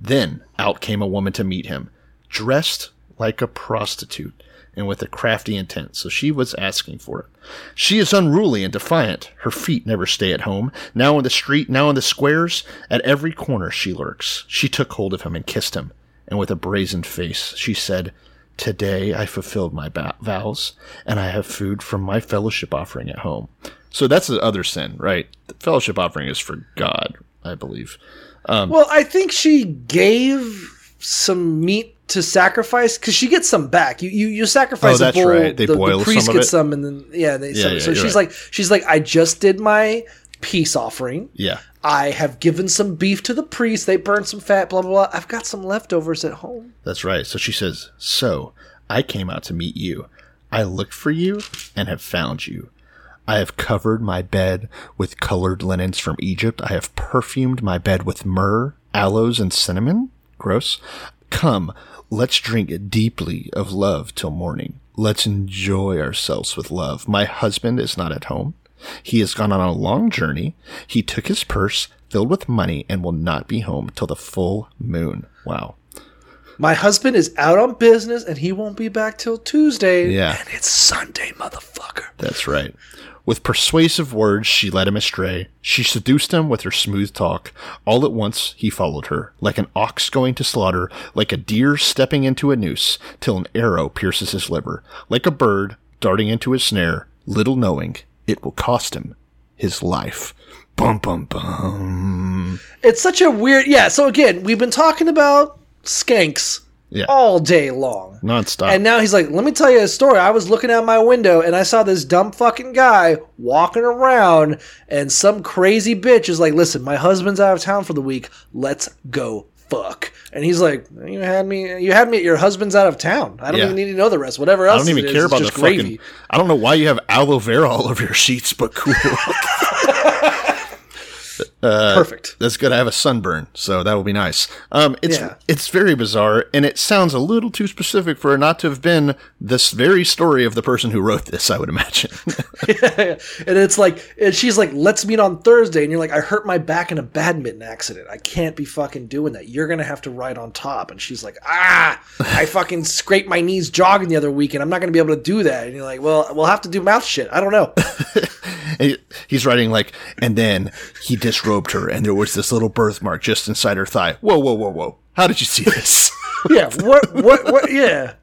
Then out came a woman to meet him, dressed like a prostitute and with a crafty intent, so she was asking for it. She is unruly and defiant. Her feet never stay at home. Now in the street, now in the squares, at every corner she lurks. She took hold of him and kissed him, and with a brazen face she said, Today I fulfilled my ba- vows, and I have food from my fellowship offering at home. So that's the other sin, right? The fellowship offering is for God, I believe. Um, well, I think she gave some meat to sacrifice because she gets some back. You you, you sacrifice Oh, that's a bull. right. They the, boil the priest some of gets some, and then yeah, they, Yeah, so, yeah, so she's right. like she's like I just did my peace offering. Yeah. I have given some beef to the priest. They burned some fat. Blah blah blah. I've got some leftovers at home. That's right. So she says, So I came out to meet you. I looked for you and have found you. I have covered my bed with colored linens from Egypt. I have perfumed my bed with myrrh, aloes, and cinnamon. Gross. Come, let's drink deeply of love till morning. Let's enjoy ourselves with love. My husband is not at home. He has gone on a long journey. He took his purse filled with money and will not be home till the full moon. Wow. My husband is out on business and he won't be back till Tuesday. Yeah. and it's Sunday, motherfucker. That's right. With persuasive words, she led him astray. She seduced him with her smooth talk. All at once, he followed her, like an ox going to slaughter, like a deer stepping into a noose, till an arrow pierces his liver, like a bird darting into his snare, little knowing it will cost him his life. Bum, bum, bum. It's such a weird. Yeah. So again, we've been talking about skanks Yeah. all day long. Nonstop. And now he's like, let me tell you a story. I was looking out my window and I saw this dumb fucking guy walking around, and some crazy bitch is like, listen, my husband's out of town for the week. Let's go fuck. And he's like, you had me. You had me at your husband's out of town. I don't Yeah. even need to know the rest. Whatever else. I don't even is, care about the gravy. fucking. I don't know why you have aloe vera all over your sheets, but cool. <laughs> Perfect. That's good. I have a sunburn, so that will be nice. Um, it's Yeah. it's very bizarre, and it sounds a little too specific for it not to have been this very story of the person who wrote this. I would imagine. <laughs> <laughs> and it's like, and she's like, let's meet on Thursday. And you're like, I hurt my back in a badminton accident. I can't be fucking doing that. You're going to have to ride on top. And she's like, ah, I <laughs> fucking scraped my knees jogging the other week and I'm not going to be able to do that. And you're like, well, we'll have to do mouth shit. I don't know. And He's writing like, and then he disrobed her, and there was this little birthmark just inside her thigh. Whoa, whoa, whoa, whoa! How did you see this? <laughs> yeah. What, what, what, yeah.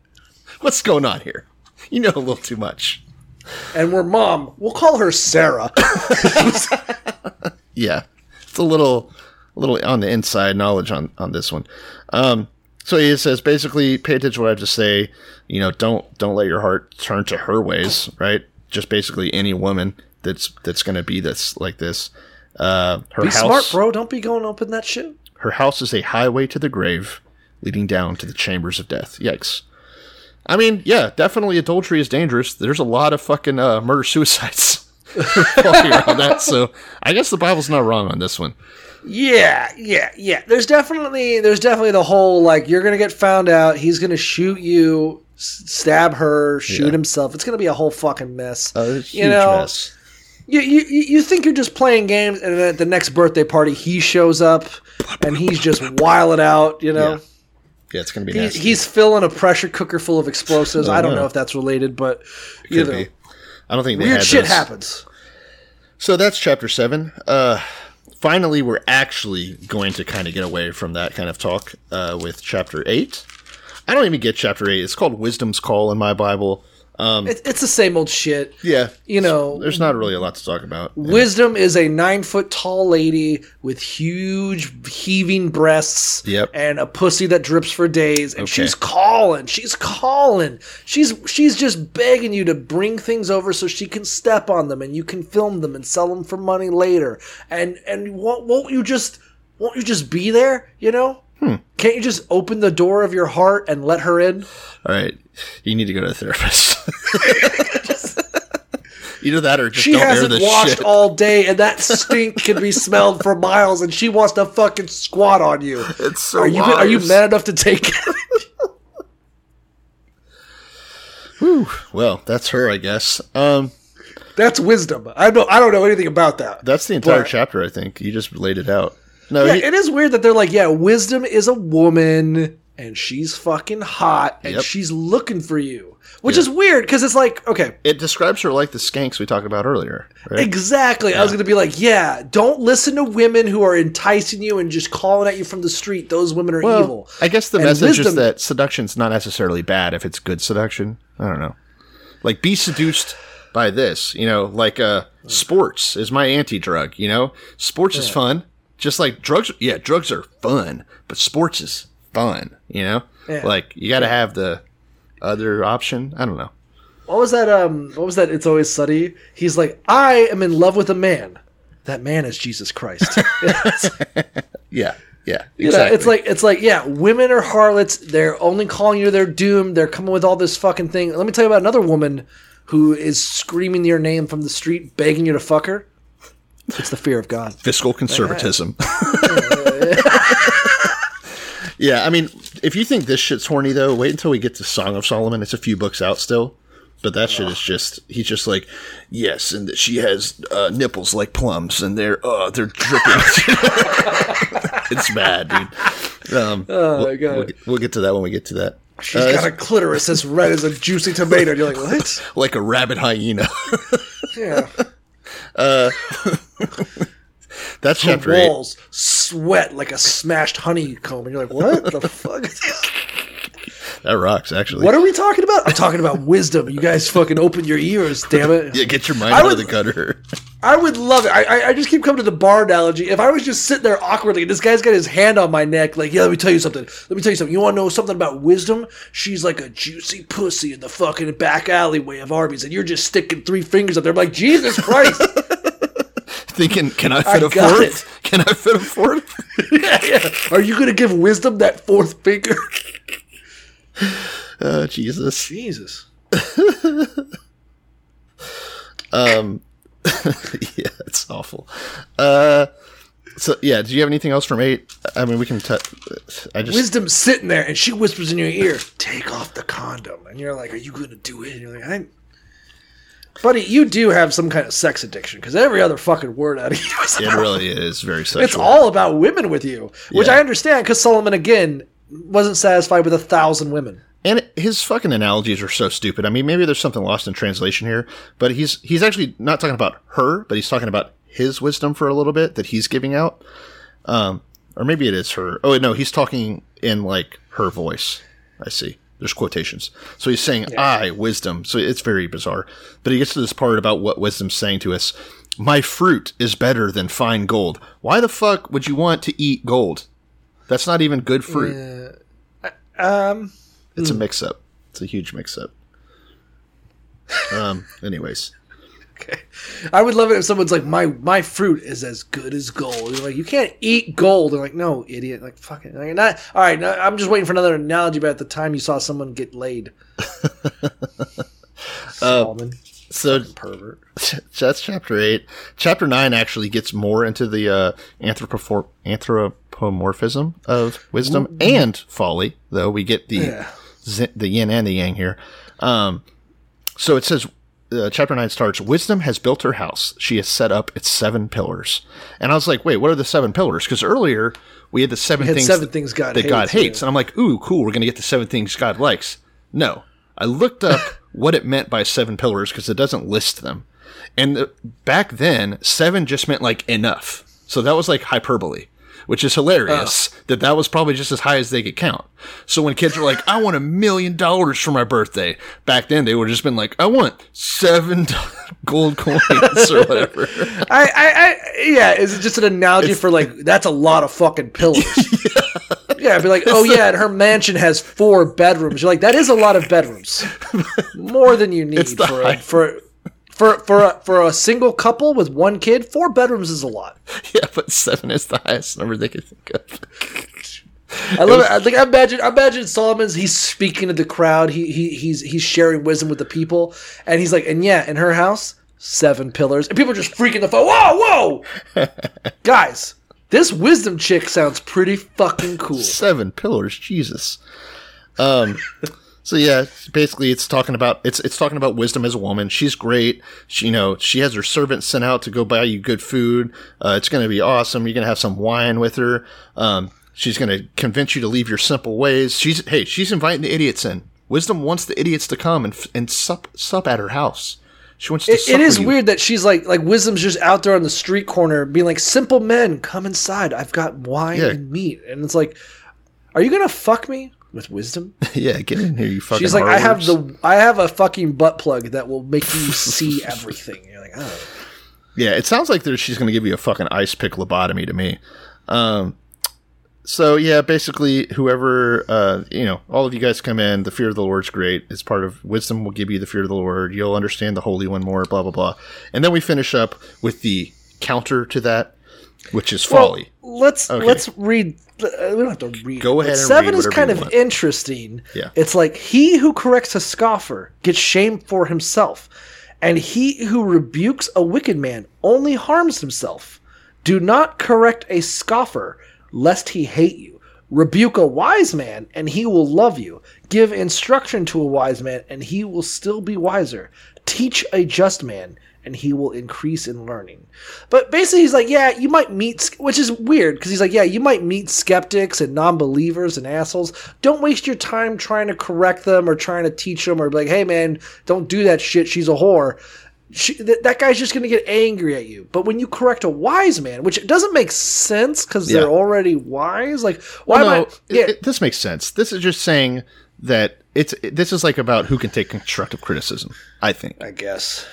What's going on here? You know a little too much. And we're mom. We'll call her Sarah. <laughs> Yeah, it's a little, a little on the inside knowledge on on this one. Um, so he says basically, pay attention to what I have to say. You know, don't don't let your heart turn to her ways. Right? Just basically any woman that's that's going to be this like this. Uh, her Be house, smart, bro. Don't be going up in that shit. her house is a highway to the grave, leading down to the chambers of death. Yikes. I mean, yeah, definitely adultery is dangerous. There's a lot of fucking uh, murder suicides <laughs> around that. So I guess the Bible's not wrong on this one. Yeah, yeah, yeah. There's definitely there's definitely the whole like you're gonna get found out. He's gonna shoot you, s- stab her, shoot Yeah. himself. It's gonna be a whole fucking mess. Uh, you know, mess. You, you you think you're just playing games, and then at the next birthday party he shows up, and he's just wild it out. You know, Yeah. Yeah, it's gonna be he's, nasty. he's filling a pressure cooker full of explosives. Oh, I don't no. know if that's related, but you know, be. I don't think they weird shit those. happens. So that's chapter seven. Uh, finally, we're actually going to kind of get away from that kind of talk uh, with chapter eight. I don't even get chapter eight. It's called Wisdom's Call in my Bible. Um, It, it's the same old shit. yeah, You know, there's not really a lot to talk about. Wisdom is a nine foot tall lady with huge heaving breasts Yep. and a pussy that drips for days. And Okay. she's calling. She's calling. She's she's just begging you to bring things over so she can step on them and you can film them and sell them for money later. And and won't, won't you just won't you just be there? You know. Hmm. Can't you just open the door of your heart and let her in? All right, you need to go to a therapist. <laughs> Either that or just She hasn't washed shit. all day, and that stink can be smelled for miles, and she wants to fucking squat on you. It's so are you are you mad enough to take it? <laughs> Well, that's her, I guess. Um, That's wisdom. I don't I don't know anything about that. that's the entire But- chapter. I think you just laid it out. No, Yeah, he- it is weird that they're like, yeah, wisdom is a woman, and she's fucking hot, and Yep. she's looking for you, which Yeah. is weird because it's like, okay, it describes her like the skanks we talked about earlier. Right? Exactly. I was going to be like, yeah, don't listen to women who are enticing you and just calling at you from the street. Those women are Well, evil. I guess the And message is wisdom- that seduction's not necessarily bad if it's good seduction. I don't know. Like be seduced by this, you know, like uh sports is my anti-drug, you know? Sports is fun. Just like drugs yeah, drugs are fun, but sports is fun, you know? Yeah. Like you got to have the other option. I don't know. What was that? Um, what was that? It's always sunny. He's like, I am in love with a man. That man is Jesus Christ. <laughs> <laughs> Yeah. Yeah. You know, it's like it's like yeah, women are harlots. They're only calling you their doom. They're coming with all this fucking thing. Let me tell you about another woman who is screaming your name from the street, begging you to fuck her. It's the fear of God. fiscal conservatism. <laughs> <laughs> yeah, I mean, if you think this shit's horny though, wait until we get to Song of Solomon. It's a few books out still. But that shit is just he's just like, yes, and she has uh, nipples like plums and they're uh they're dripping. <laughs> it's bad, dude. Um, Oh we'll, my God. We'll get, we'll get to that when we get to that. She's Uh, got a clitoris as red as a juicy tomato. And you're like, what? like a rabid hyena. Yeah. Uh, <laughs> That's chapter eight. Walls sweat like a smashed honeycomb. And you're like, what the fuck? <laughs> That rocks, actually. What are we talking about? I'm talking about wisdom. You guys fucking open your ears, damn it. yeah, get your mind I out would- of the gutter. I would love it. I, I, I just keep coming to the bar analogy. If I was just sitting there awkwardly and this guy's got his hand on my neck, like, yeah, let me tell you something. Let me tell you something. You want to know something about wisdom? She's like a juicy pussy in the fucking back alleyway of Arby's, and you're just sticking three fingers up there. I'm like, Jesus Christ. <laughs> Thinking, can I I fit a got fourth? <laughs> Can I fit a fourth? yeah, <laughs> yeah. Are you going to give wisdom that fourth finger? Oh, <laughs> Jesus. Jesus. Um, yeah, it's awful. Uh, So yeah, do you have anything else from eight? I mean, we can. T- I just Wisdom's sitting there and she whispers in your ear, "Take off the condom," and you're like, "Are you gonna do it?" And you're like, "I." Buddy, you do have some kind of sex addiction because every other fucking word out of <laughs> you is it really is very sexual. It's all about women with you, which Yeah. I understand because Solomon again wasn't satisfied with a thousand women. And his fucking analogies are so stupid. I mean, maybe there's something lost in translation here, but he's he's actually not talking about her, but he's talking about his wisdom for a little bit that he's giving out. Um, or maybe it is her. Oh no, he's talking in like her voice. I see. There's quotations. So he's saying I wisdom. So it's very bizarre. But he gets to this part about what wisdom's saying to us. My fruit is better than fine gold. Why the fuck would you want to eat gold? That's not even good fruit. Um, It's a mix up. It's a huge mix up. Um. Anyways, I would love it if someone's like, "My my fruit is as good as gold." You're like, "You can't eat gold." They're like, "No, idiot!" Like, fuck it. Like, not, all right, no, I'm just waiting for another analogy about the time you saw someone get laid. <laughs> Solomon, so pervert. <laughs> that's chapter eight. Chapter nine actually gets more into the uh, anthropomorphism of wisdom and folly. Though we get the Yeah. zi- the yin and the yang here. Um. So it says. Uh, chapter 9 starts wisdom has built her house. She has set up its seven pillars. And i was like wait what are the seven pillars? Because earlier we had the seven had things seven things God that god hates, hates. And i'm like ooh cool we're gonna get the seven things god likes. No. I looked up <laughs> what it meant by seven pillars because it doesn't list them. And the, back then seven just meant like enough. So that was like hyperbole which is hilarious uh. that that was probably just as high as they could count so when kids are like i want a million dollars for my birthday back then they would have just been like i want seven <laughs> gold coins or whatever <laughs> I, I, I, yeah, is it just an analogy for like that's a lot of fucking pillows? <laughs> yeah. I'd be like, oh yeah, and her mansion has four bedrooms. You're like, that is a lot of bedrooms, more than you need for a, high- for for for a, for a single couple with one kid. Four bedrooms is a lot. <laughs> yeah but seven is the highest number they could think of I love it. I think I imagine I imagine Solomon's he's speaking to the crowd. He he he's he's sharing wisdom with the people, and he's like, and yeah, in her house, seven pillars, and people are just freaking the fuck. Whoa, whoa, <laughs> guys, this wisdom chick sounds pretty fucking cool. seven pillars jesus um so yeah basically it's talking about it's it's talking about wisdom as a woman. She's great. She you know she has her servants sent out to go buy you good food. Uh, it's going to be awesome. You're going to have some wine with her. Um she's going to convince you to leave your simple ways. She's hey she's inviting the idiots in. Wisdom wants the idiots to come and and sup sup at her house. She wants to It, it is you. weird that she's like like wisdom's just out there on the street corner being like, simple men, come inside. I've got wine Yeah. and meat, and it's like, are you gonna fuck me with wisdom? <laughs> yeah get in here you fucking She's like, I have the I have a fucking butt plug that will make you see <laughs> everything. You're like, oh. Yeah, it sounds like there, she's going to give you a fucking ice pick lobotomy to me. Um, so yeah, basically, whoever uh, you know, all of you guys come in. The fear of the Lord's great. It's part of wisdom. Will give you the fear of the Lord. You'll understand the Holy One more. Blah blah blah. And then we finish up with the counter to that, which is folly. Well, let's Okay. let's read. Uh, We don't have to read. Go ahead Seven is kind of interesting. Yeah. It's like he who corrects a scoffer gets shame for himself, and he who rebukes a wicked man only harms himself. Do not correct a scoffer, lest he hate you. Rebuke a wise man, and he will love you. Give instruction to a wise man, and he will still be wiser. Teach a just man, and he will increase in learning. But basically, he's like, yeah, you might meet, which is weird because he's like, yeah, you might meet skeptics and non-believers and assholes. Don't waste your time trying to correct them or trying to teach them or be like, hey man, don't do that shit. She's a whore. She, th- that guy's just going to get angry at you. But when you correct a wise man, which doesn't make sense because Yeah. they're already wise, like why Well, am no, I? Yeah, it- it- this makes sense. This is just saying that it's this is like about who can take constructive criticism. I think. I guess.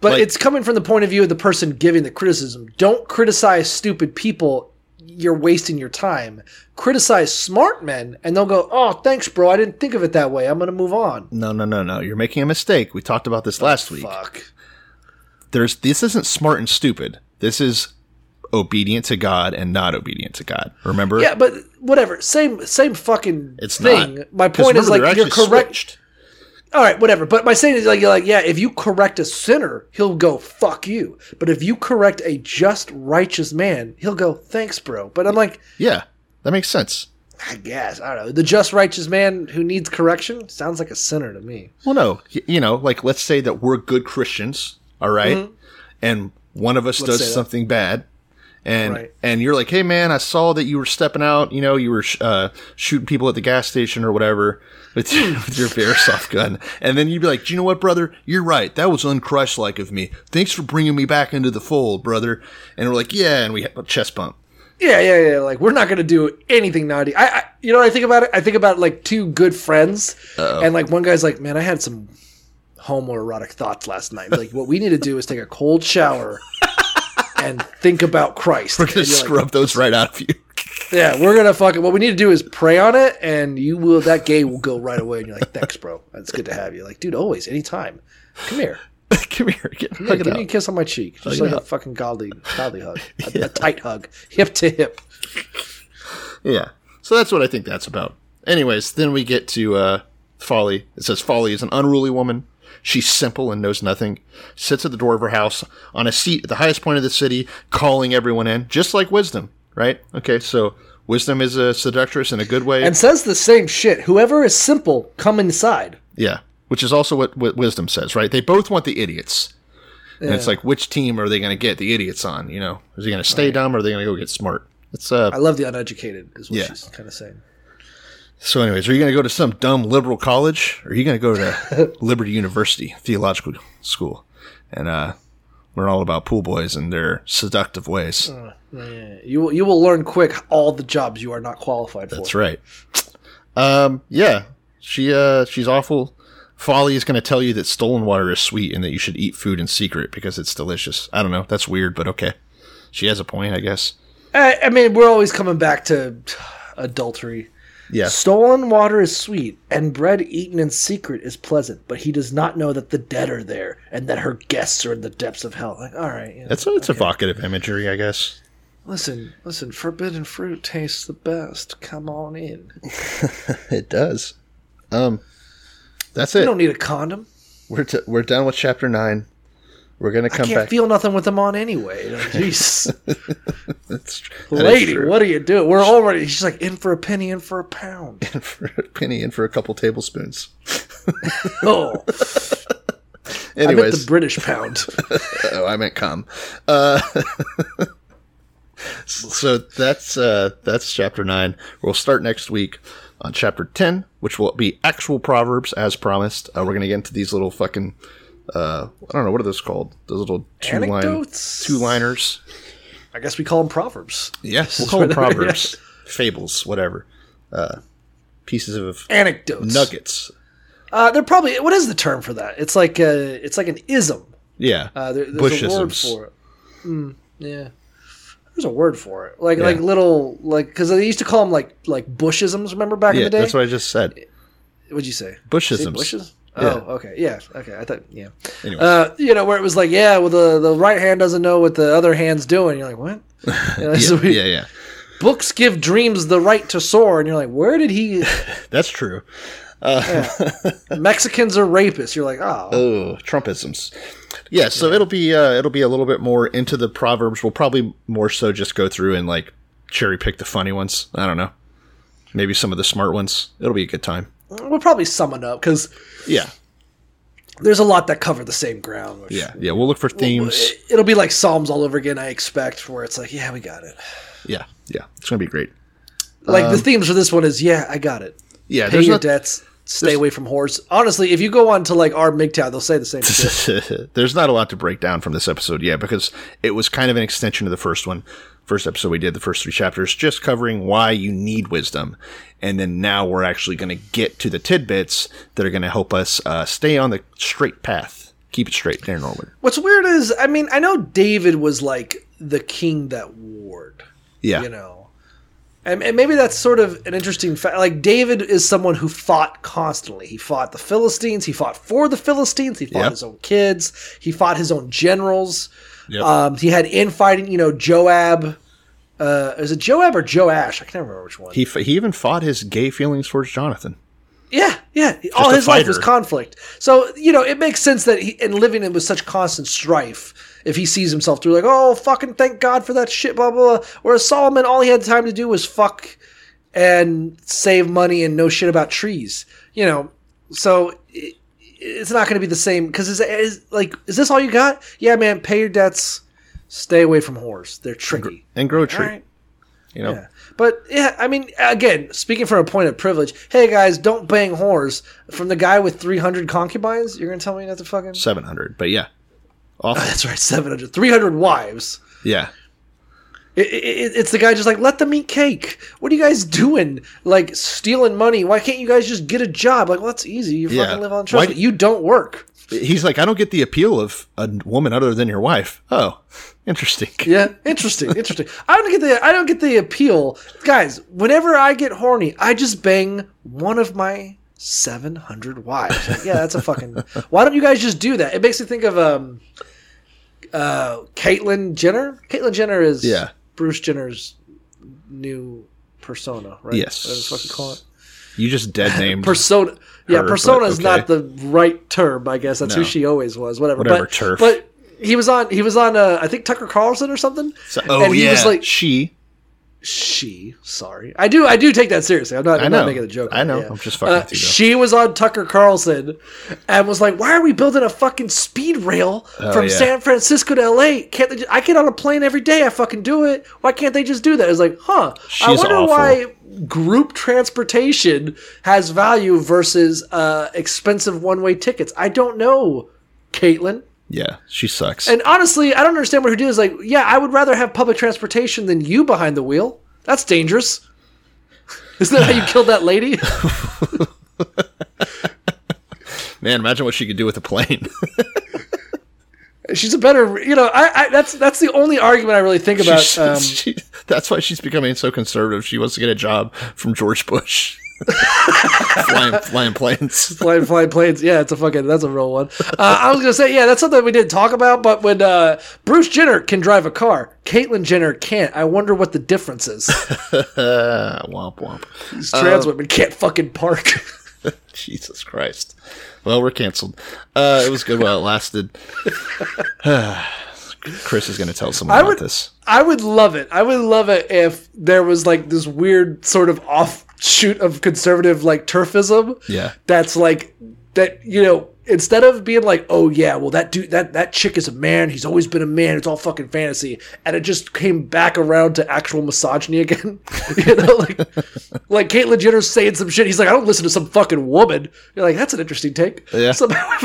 But Like- it's coming from the point of view of the person giving the criticism. Don't criticize stupid people. You're wasting your time. Criticize smart men, and they'll go, "Oh, thanks, bro. I didn't think of it that way. I'm going to move on." No, no, no, no. You're making a mistake. We talked about this oh, last week. Fuck. there's this isn't smart and stupid. This is obedient to God and not obedient to God. Remember? Yeah, but whatever. Same, same fucking It's thing. not. My point is like you're correct. switched. All right, whatever. But my saying is like, you're like, yeah, if you correct a sinner, he'll go fuck you. But if you correct a just, righteous man, he'll go thanks, bro. But I'm like, Yeah, that makes sense. I guess I don't know. The just, righteous man who needs correction sounds like a sinner to me. Well, no, you know, like let's say that we're good Christians, all right? and one of us Mm-hmm. Let's does say that. something bad, and Right. and you're like, hey man, I saw that you were stepping out, you know, you were sh- uh, shooting people at the gas station or whatever with your, <laughs> with your <laughs> airsoft gun, and then you'd be like, do you know what, brother? You're right. That was unchristlike of me. Thanks for bringing me back into the fold, brother. And we're like, yeah, and we have a chest bump. Yeah, yeah, yeah. Like we're not gonna do anything naughty. I, I you know, what I think about it. I think about like two good friends, and like one guy's like, "Man, I had some homoerotic thoughts last night. Like, what we need to do is take a cold shower <laughs> and think about Christ." We're gonna you're like, scrub those right out of you. yeah, we're gonna fucking. What we need to do is pray on it, and you will. That gay will go right away, and you're like, "Thanks, bro. It's good to have you." Like, dude, always, anytime. Come here. <laughs> Come here, get, hug give me a kiss on my cheek, just it like a out. fucking godly, godly hug, <laughs> a, a tight hug, hip to hip. Yeah. So that's what I think that's about. Anyways, then we get to uh, Folly. It says Folly is an unruly woman. She's simple and knows nothing. Sits at the door of her house on a seat at the highest point of the city, calling everyone in, just like Wisdom, right? Okay, so Wisdom is a seductress in a good way. and says the same shit. Whoever is simple, come inside. yeah, which is also what, what Wisdom says, right? They both want the idiots. And it's like, which team are they going to get the idiots on? You know, is he going to stay dumb or are they going to go get smart? It's uh, I love the uneducated, is what Yeah. she's kind of saying. So, anyways, are you going to go to some dumb liberal college, or are you going to go to <laughs> Liberty University Theological School and uh, learn all about pool boys and their seductive ways? You will, you will learn quick all the jobs you are not qualified for. That's right. Um, yeah, she uh, she's awful. Folly is going to tell you that stolen water is sweet and that you should eat food in secret because it's delicious. I don't know. That's weird, but okay. She has a point, I guess. I, I mean, we're always coming back to adultery. Yeah. Stolen water is sweet, and bread eaten in secret is pleasant, but he does not know that the dead are there and that her guests are in the depths of hell. Like, all right, you know, That's it's evocative imagery, I guess. listen, listen, forbidden fruit tastes the best. Come on in. <laughs> It does. Um, that's You it. don't need a condom. We're t- we're done with chapter nine. We're gonna come I come can't back. feel nothing with them on anyway. <laughs> Jeez. Lady, what are you doing? We're already. She's like in for a penny, in for a pound. In for a penny and for a couple tablespoons. <laughs> <laughs> Oh, I meant Anyways, the British pound. oh, I meant come. Uh, so that's uh, that's chapter nine. We'll start next week on chapter ten, which will be actual proverbs as promised. Uh, we're gonna get into these little fucking. Uh, I don't know what are those called. Those little two line two liners. I guess we call them proverbs. Yes, we'll call them <laughs> proverbs, fables, whatever. Uh, pieces of Anecdotes. nuggets. Uh, they're probably. What is the term for that? It's like a. It's like an ism. Yeah, Uh, there, there's a word for it. Mm, yeah. There's a word for it, like Yeah. like little like because they used to call them like like bushisms. Remember back in the day? that's what I just said. What'd you say? Bushisms. Bushes? Yeah. Oh, okay. Yeah. Okay. I thought. Yeah. Anyways. Uh, you know where it was like, yeah, well the the right hand doesn't know what the other hand's doing. You're like, what? <laughs> You know, <laughs> so yeah, we- yeah, yeah. Books give dreams the right to soar, and you're like, where did he? <laughs> That's true. Mexicans are rapists. You're like, oh, Oh, Trumpisms. Yeah, so it'll be uh, it'll be a little bit more into the proverbs. We'll probably more so just go through and like cherry pick the funny ones. I don't know. Maybe some of the smart ones. It'll be a good time. We'll probably sum it up because Yeah, there's a lot that cover the same ground. Which, yeah, yeah. We'll look for themes. It'll be like Psalms all over again. I expect where it's like, yeah, we got it. Yeah, yeah. It's gonna be great. Like the um, themes for this one is, yeah, I got it. Yeah, Pay your not debts. Stay away from whores. Honestly, if you go on to like r/MGTOW, they'll say the same shit. <laughs> there's not a lot to break down from this episode yet because it was kind of an extension of the first one. First episode we did the first three chapters just covering why you need wisdom, and then now we're actually going to get to the tidbits that are going to help us uh, stay on the straight path. Keep it straight, Darren Norwood. What's weird is, I mean, I know David was like the king that warred. Yeah, you know and, and maybe that's sort of an interesting fact like david is someone who fought constantly he fought the philistines he fought for the philistines he fought Yep. his own kids he fought his own generals Yep. um, he had infighting you know joab uh, is it joab or joash i can't remember which one he f- he even fought his gay feelings towards Jonathan. Yeah, yeah. All a his life was conflict. So you know, it makes sense that he and living in with such constant strife. If he sees himself through like, oh, fucking thank God for that shit, blah blah. blah. Whereas Solomon, all he had time to do was fuck and save money and know shit about trees. You know, so it, it's not going to be the same because is, is like, is this all you got? Yeah, man, pay your debts. Stay away from whores. They're tricky. and grow a tree. Right. You know, Yeah. But yeah, I mean, again, speaking from a point of privilege, hey guys, don't bang whores. From the guy with 300 concubines, you're going to tell me not to fucking. seven hundred. But yeah, awful. <laughs> That's right, 700. 300 wives. yeah, It, it, it's the guy just like, let them eat cake. What are you guys doing? Like, stealing money. Why can't you guys just get a job? Like, well, that's easy. You Yeah. fucking live on trust. d- You don't work. he's like, I don't get the appeal of a woman other than your wife. Oh, interesting. Yeah, interesting, <laughs> interesting. I don't get the I don't get the appeal, guys. Whenever I get horny, I just bang one of my seven hundred wives. Like, yeah, that's a fucking. <laughs> Why don't you guys just do that? It makes me think of um, uh, Caitlyn Jenner. Caitlyn Jenner is Yeah. Bruce Jenner's new persona, right? Yes. The fuck you call it. You just dead <laughs> named Persona. Yeah, her, persona is not the right term. I guess that's who she always was. Whatever. Whatever, but, turf. But he was on. He was on. Uh, I think Tucker Carlson or something. So- oh and he yeah, was like she. She. Sorry, I do. I do take that seriously. I'm not. I'm not making a joke. I know. Yeah. I'm just fucking Uh, with you, she was on Tucker Carlson and was like, "Why are we building a fucking speed rail from Oh, yeah. San Francisco to L.A.? Can't they? Just, I get on a plane every day. I fucking do it. Why can't they just do that?" It's like, huh? I wonder awful. why group transportation has value versus uh, expensive one-way tickets. I don't know, Caitlyn. Yeah, she sucks. And honestly, I don't understand what her do is like. Yeah, I would rather have public transportation than you behind the wheel. That's dangerous. <laughs> Isn't that how you <laughs> killed that lady? <laughs> Man, imagine what she could do with a plane. She's a better, you know. I, I that's that's the only argument I really think about. She's- Um, she- that's why she's becoming so conservative. She wants to get a job from George Bush, <laughs> flying, flying planes. <laughs> flying flying planes. Yeah, it's a fucking that's a real one. Uh, I was gonna say, yeah, that's something we didn't talk about. But when uh, Bruce Jenner can drive a car, Caitlyn Jenner can't. I wonder what the difference is. Uh, <laughs> womp womp. These trans women can't fucking park. Jesus Christ. Well, we're canceled. Uh, it was good while it lasted. <sighs> Chris is going to tell someone I about would- this. I would love it. I would love it if there was like this weird sort of offshoot of conservative like turfism. Yeah. That's like that, you know, instead of being like, oh yeah, well that dude that that chick is a man, he's always been a man, it's all fucking fantasy. And it just came back around to actual misogyny again. <laughs> you know, like like Caitlyn Jenner's saying some shit. He's like, I don't listen to some fucking woman. You're like, that's an interesting take. Yeah. Somehow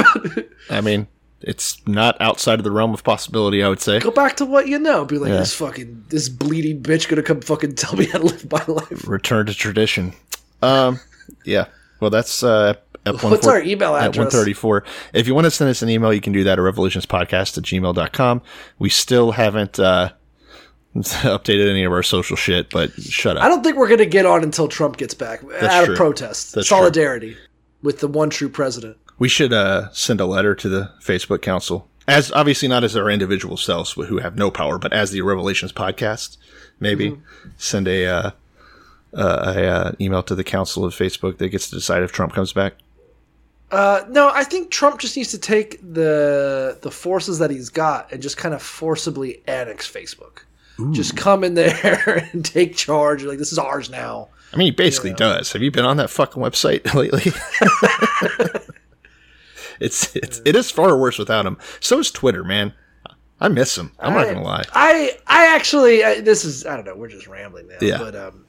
I mean, it's not outside of the realm of possibility, I would say. go back to what you know. Be like, Yeah. this fucking this bleeding bitch gonna come fucking tell me how to live my life. Return to tradition. Um, yeah. Well, that's uh, at <laughs> What's our email address? At 134. If you want to send us an email, you can do that at irrevelationspodcast at gmail.com. We still haven't uh, <laughs> updated any of our social shit, but shut up. I don't think we're gonna get on until Trump gets back out true. of protest, That's true. solidarity with the one true president. We should uh, send a letter to the Facebook Council, as obviously not as our individual selves who have no power, but as the Irrevelations podcast. Maybe Mm-hmm. send a uh, uh, a uh, email to the Council of Facebook that gets to decide if Trump comes back. Uh, no, I think Trump just needs to take the the forces that he's got and just kind of forcibly annex Facebook. Just come in there <laughs> and take charge. Like this is ours now. I mean, he basically does. Have you been on that fucking website <laughs> lately? <laughs> <laughs> it's it's it is far worse without him. So is Twitter, man. I miss him. I'm not gonna lie. I I actually I, this is I don't know. We're just rambling now. Yeah. But um,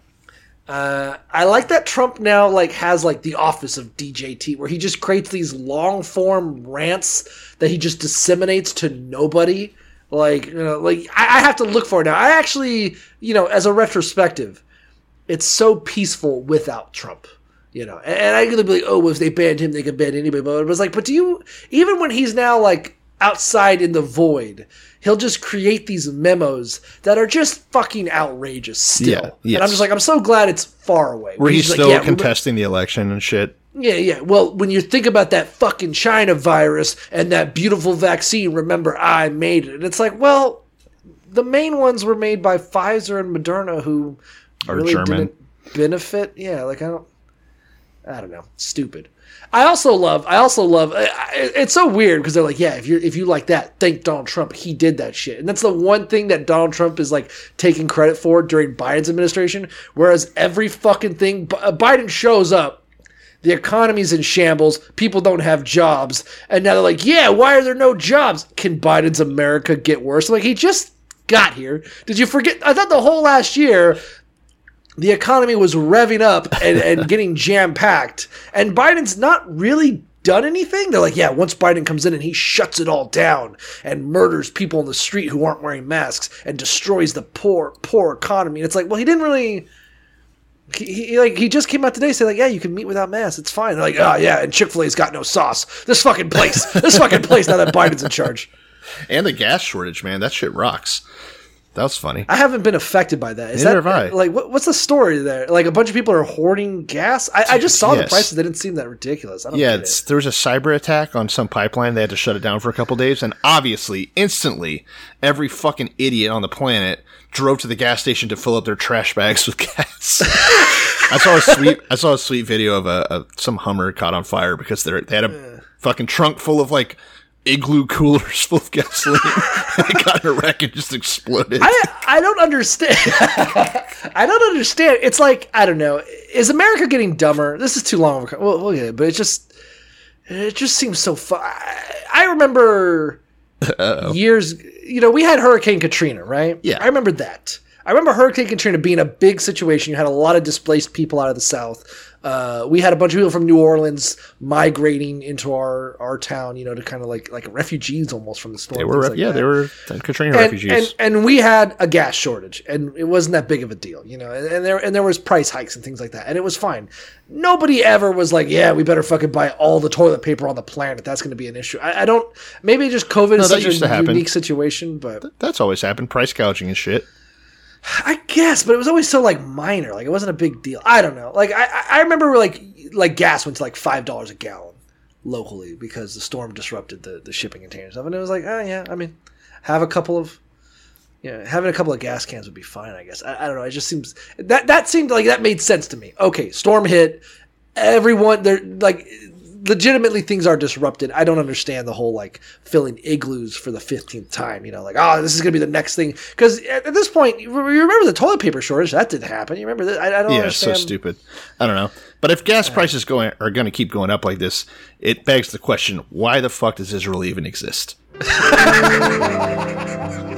uh, I like that Trump now like has like the office of DJT where he just creates these long form rants that he just disseminates to nobody. Like you know, like I, I have to look for it now. I actually you know as a retrospective, it's so peaceful without Trump. You know, and, and I could be like, oh, if they banned him, they could ban anybody. But it was like, but do you even when he's now like outside in the void, he'll just create these memos that are just fucking outrageous. Still, Yeah, and. I'm just like, I'm so glad it's far away. Where he's like, still yeah, contesting the election and shit. yeah, yeah. Well, when you think about that fucking China virus and that beautiful vaccine, remember I made it. And it's like, well, the main ones were made by Pfizer and Moderna, who Are really German. didn't benefit. Yeah, like I don't. I don't know, stupid. I also love. I also love. It's so weird because they're like, yeah, if you if you like that, thank Donald Trump. He did that shit, and that's the one thing that Donald Trump is like taking credit for during Biden's administration. Whereas every fucking thing uh, Biden shows up, the economy's in shambles. People don't have jobs, and now they're like, yeah, why are there no jobs? Can Biden's America get worse? Like he just got here. Did you forget? I thought the whole last year the economy was revving up and, and <laughs> getting jam packed, and Biden's not really done anything. They're like, yeah, once Biden comes in and he shuts it all down and murders people in the street who aren't wearing masks and destroys the poor poor economy. And it's like, well, he didn't really. He, he like he just came out today saying like yeah you can meet without masks it's fine They're like oh yeah and Chick Fil A's got no sauce this fucking place this fucking place now that Biden's in charge And the gas shortage, man, that shit rocks. That was funny. I haven't been affected by that. Is Neither that have I. like what, what's the story there? Like a bunch of people are hoarding gas. I, I just saw the prices; they didn't seem that ridiculous. I don't Yeah, there was a cyber attack on some pipeline. They had to shut it down for a couple days, and obviously, instantly, every fucking idiot on the planet drove to the gas station to fill up their trash bags with <laughs> gas. I saw a sweet, I saw a sweet video of a, a some Hummer caught on fire because they they had a fucking trunk full of like igloo coolers <laughs> full of gasoline. <laughs> it got in a wreck and just exploded. I I don't understand. <laughs> I don't understand. It's like I don't know. Is America getting dumber? This is too long of a. We'll, we'll but it just it just seems so fun. I, I remember years. You know, we had Hurricane Katrina, right? Yeah. I remember that. I remember Hurricane Katrina being a big situation. You had a lot of displaced people out of the South. Uh, we had a bunch of people from New Orleans migrating into our, our town, you know, to kind of like like refugees almost from the storm. they were, like yeah, that they were Katrina and, refugees. And, and we had a gas shortage, and it wasn't that big of a deal, you know. And, and there and there was price hikes and things like that, and it was fine. Nobody ever was like, "Yeah, we better fucking buy all the toilet paper on the planet." That's going to be an issue. I, I don't. Maybe just COVID No, is such a unique situation, but That's always happened. Price gouging and shit. I guess. But it was always so like minor. Like it wasn't a big deal. I don't know. Like I I- remember like like gas went to like five dollars a gallon locally because the storm disrupted the the shipping container stuff, and it was like, oh yeah, I mean, have a couple of you know, having a couple of gas cans would be fine, I guess. I, I don't know. It just seems that that seemed like that made sense to me. Okay, storm hit. Everyone, they're like, legitimately things are disrupted. I don't understand the whole like filling igloos for the fifteenth time. You know, like oh, this is gonna be the next thing. Because at, at this point, you remember the toilet paper shortage? That didn't happen. You remember that? I, I don't Yeah, it's so stupid. I don't know. But if gas prices going are going to keep going up like this, it begs the question: Why the fuck does Israel even exist? <laughs>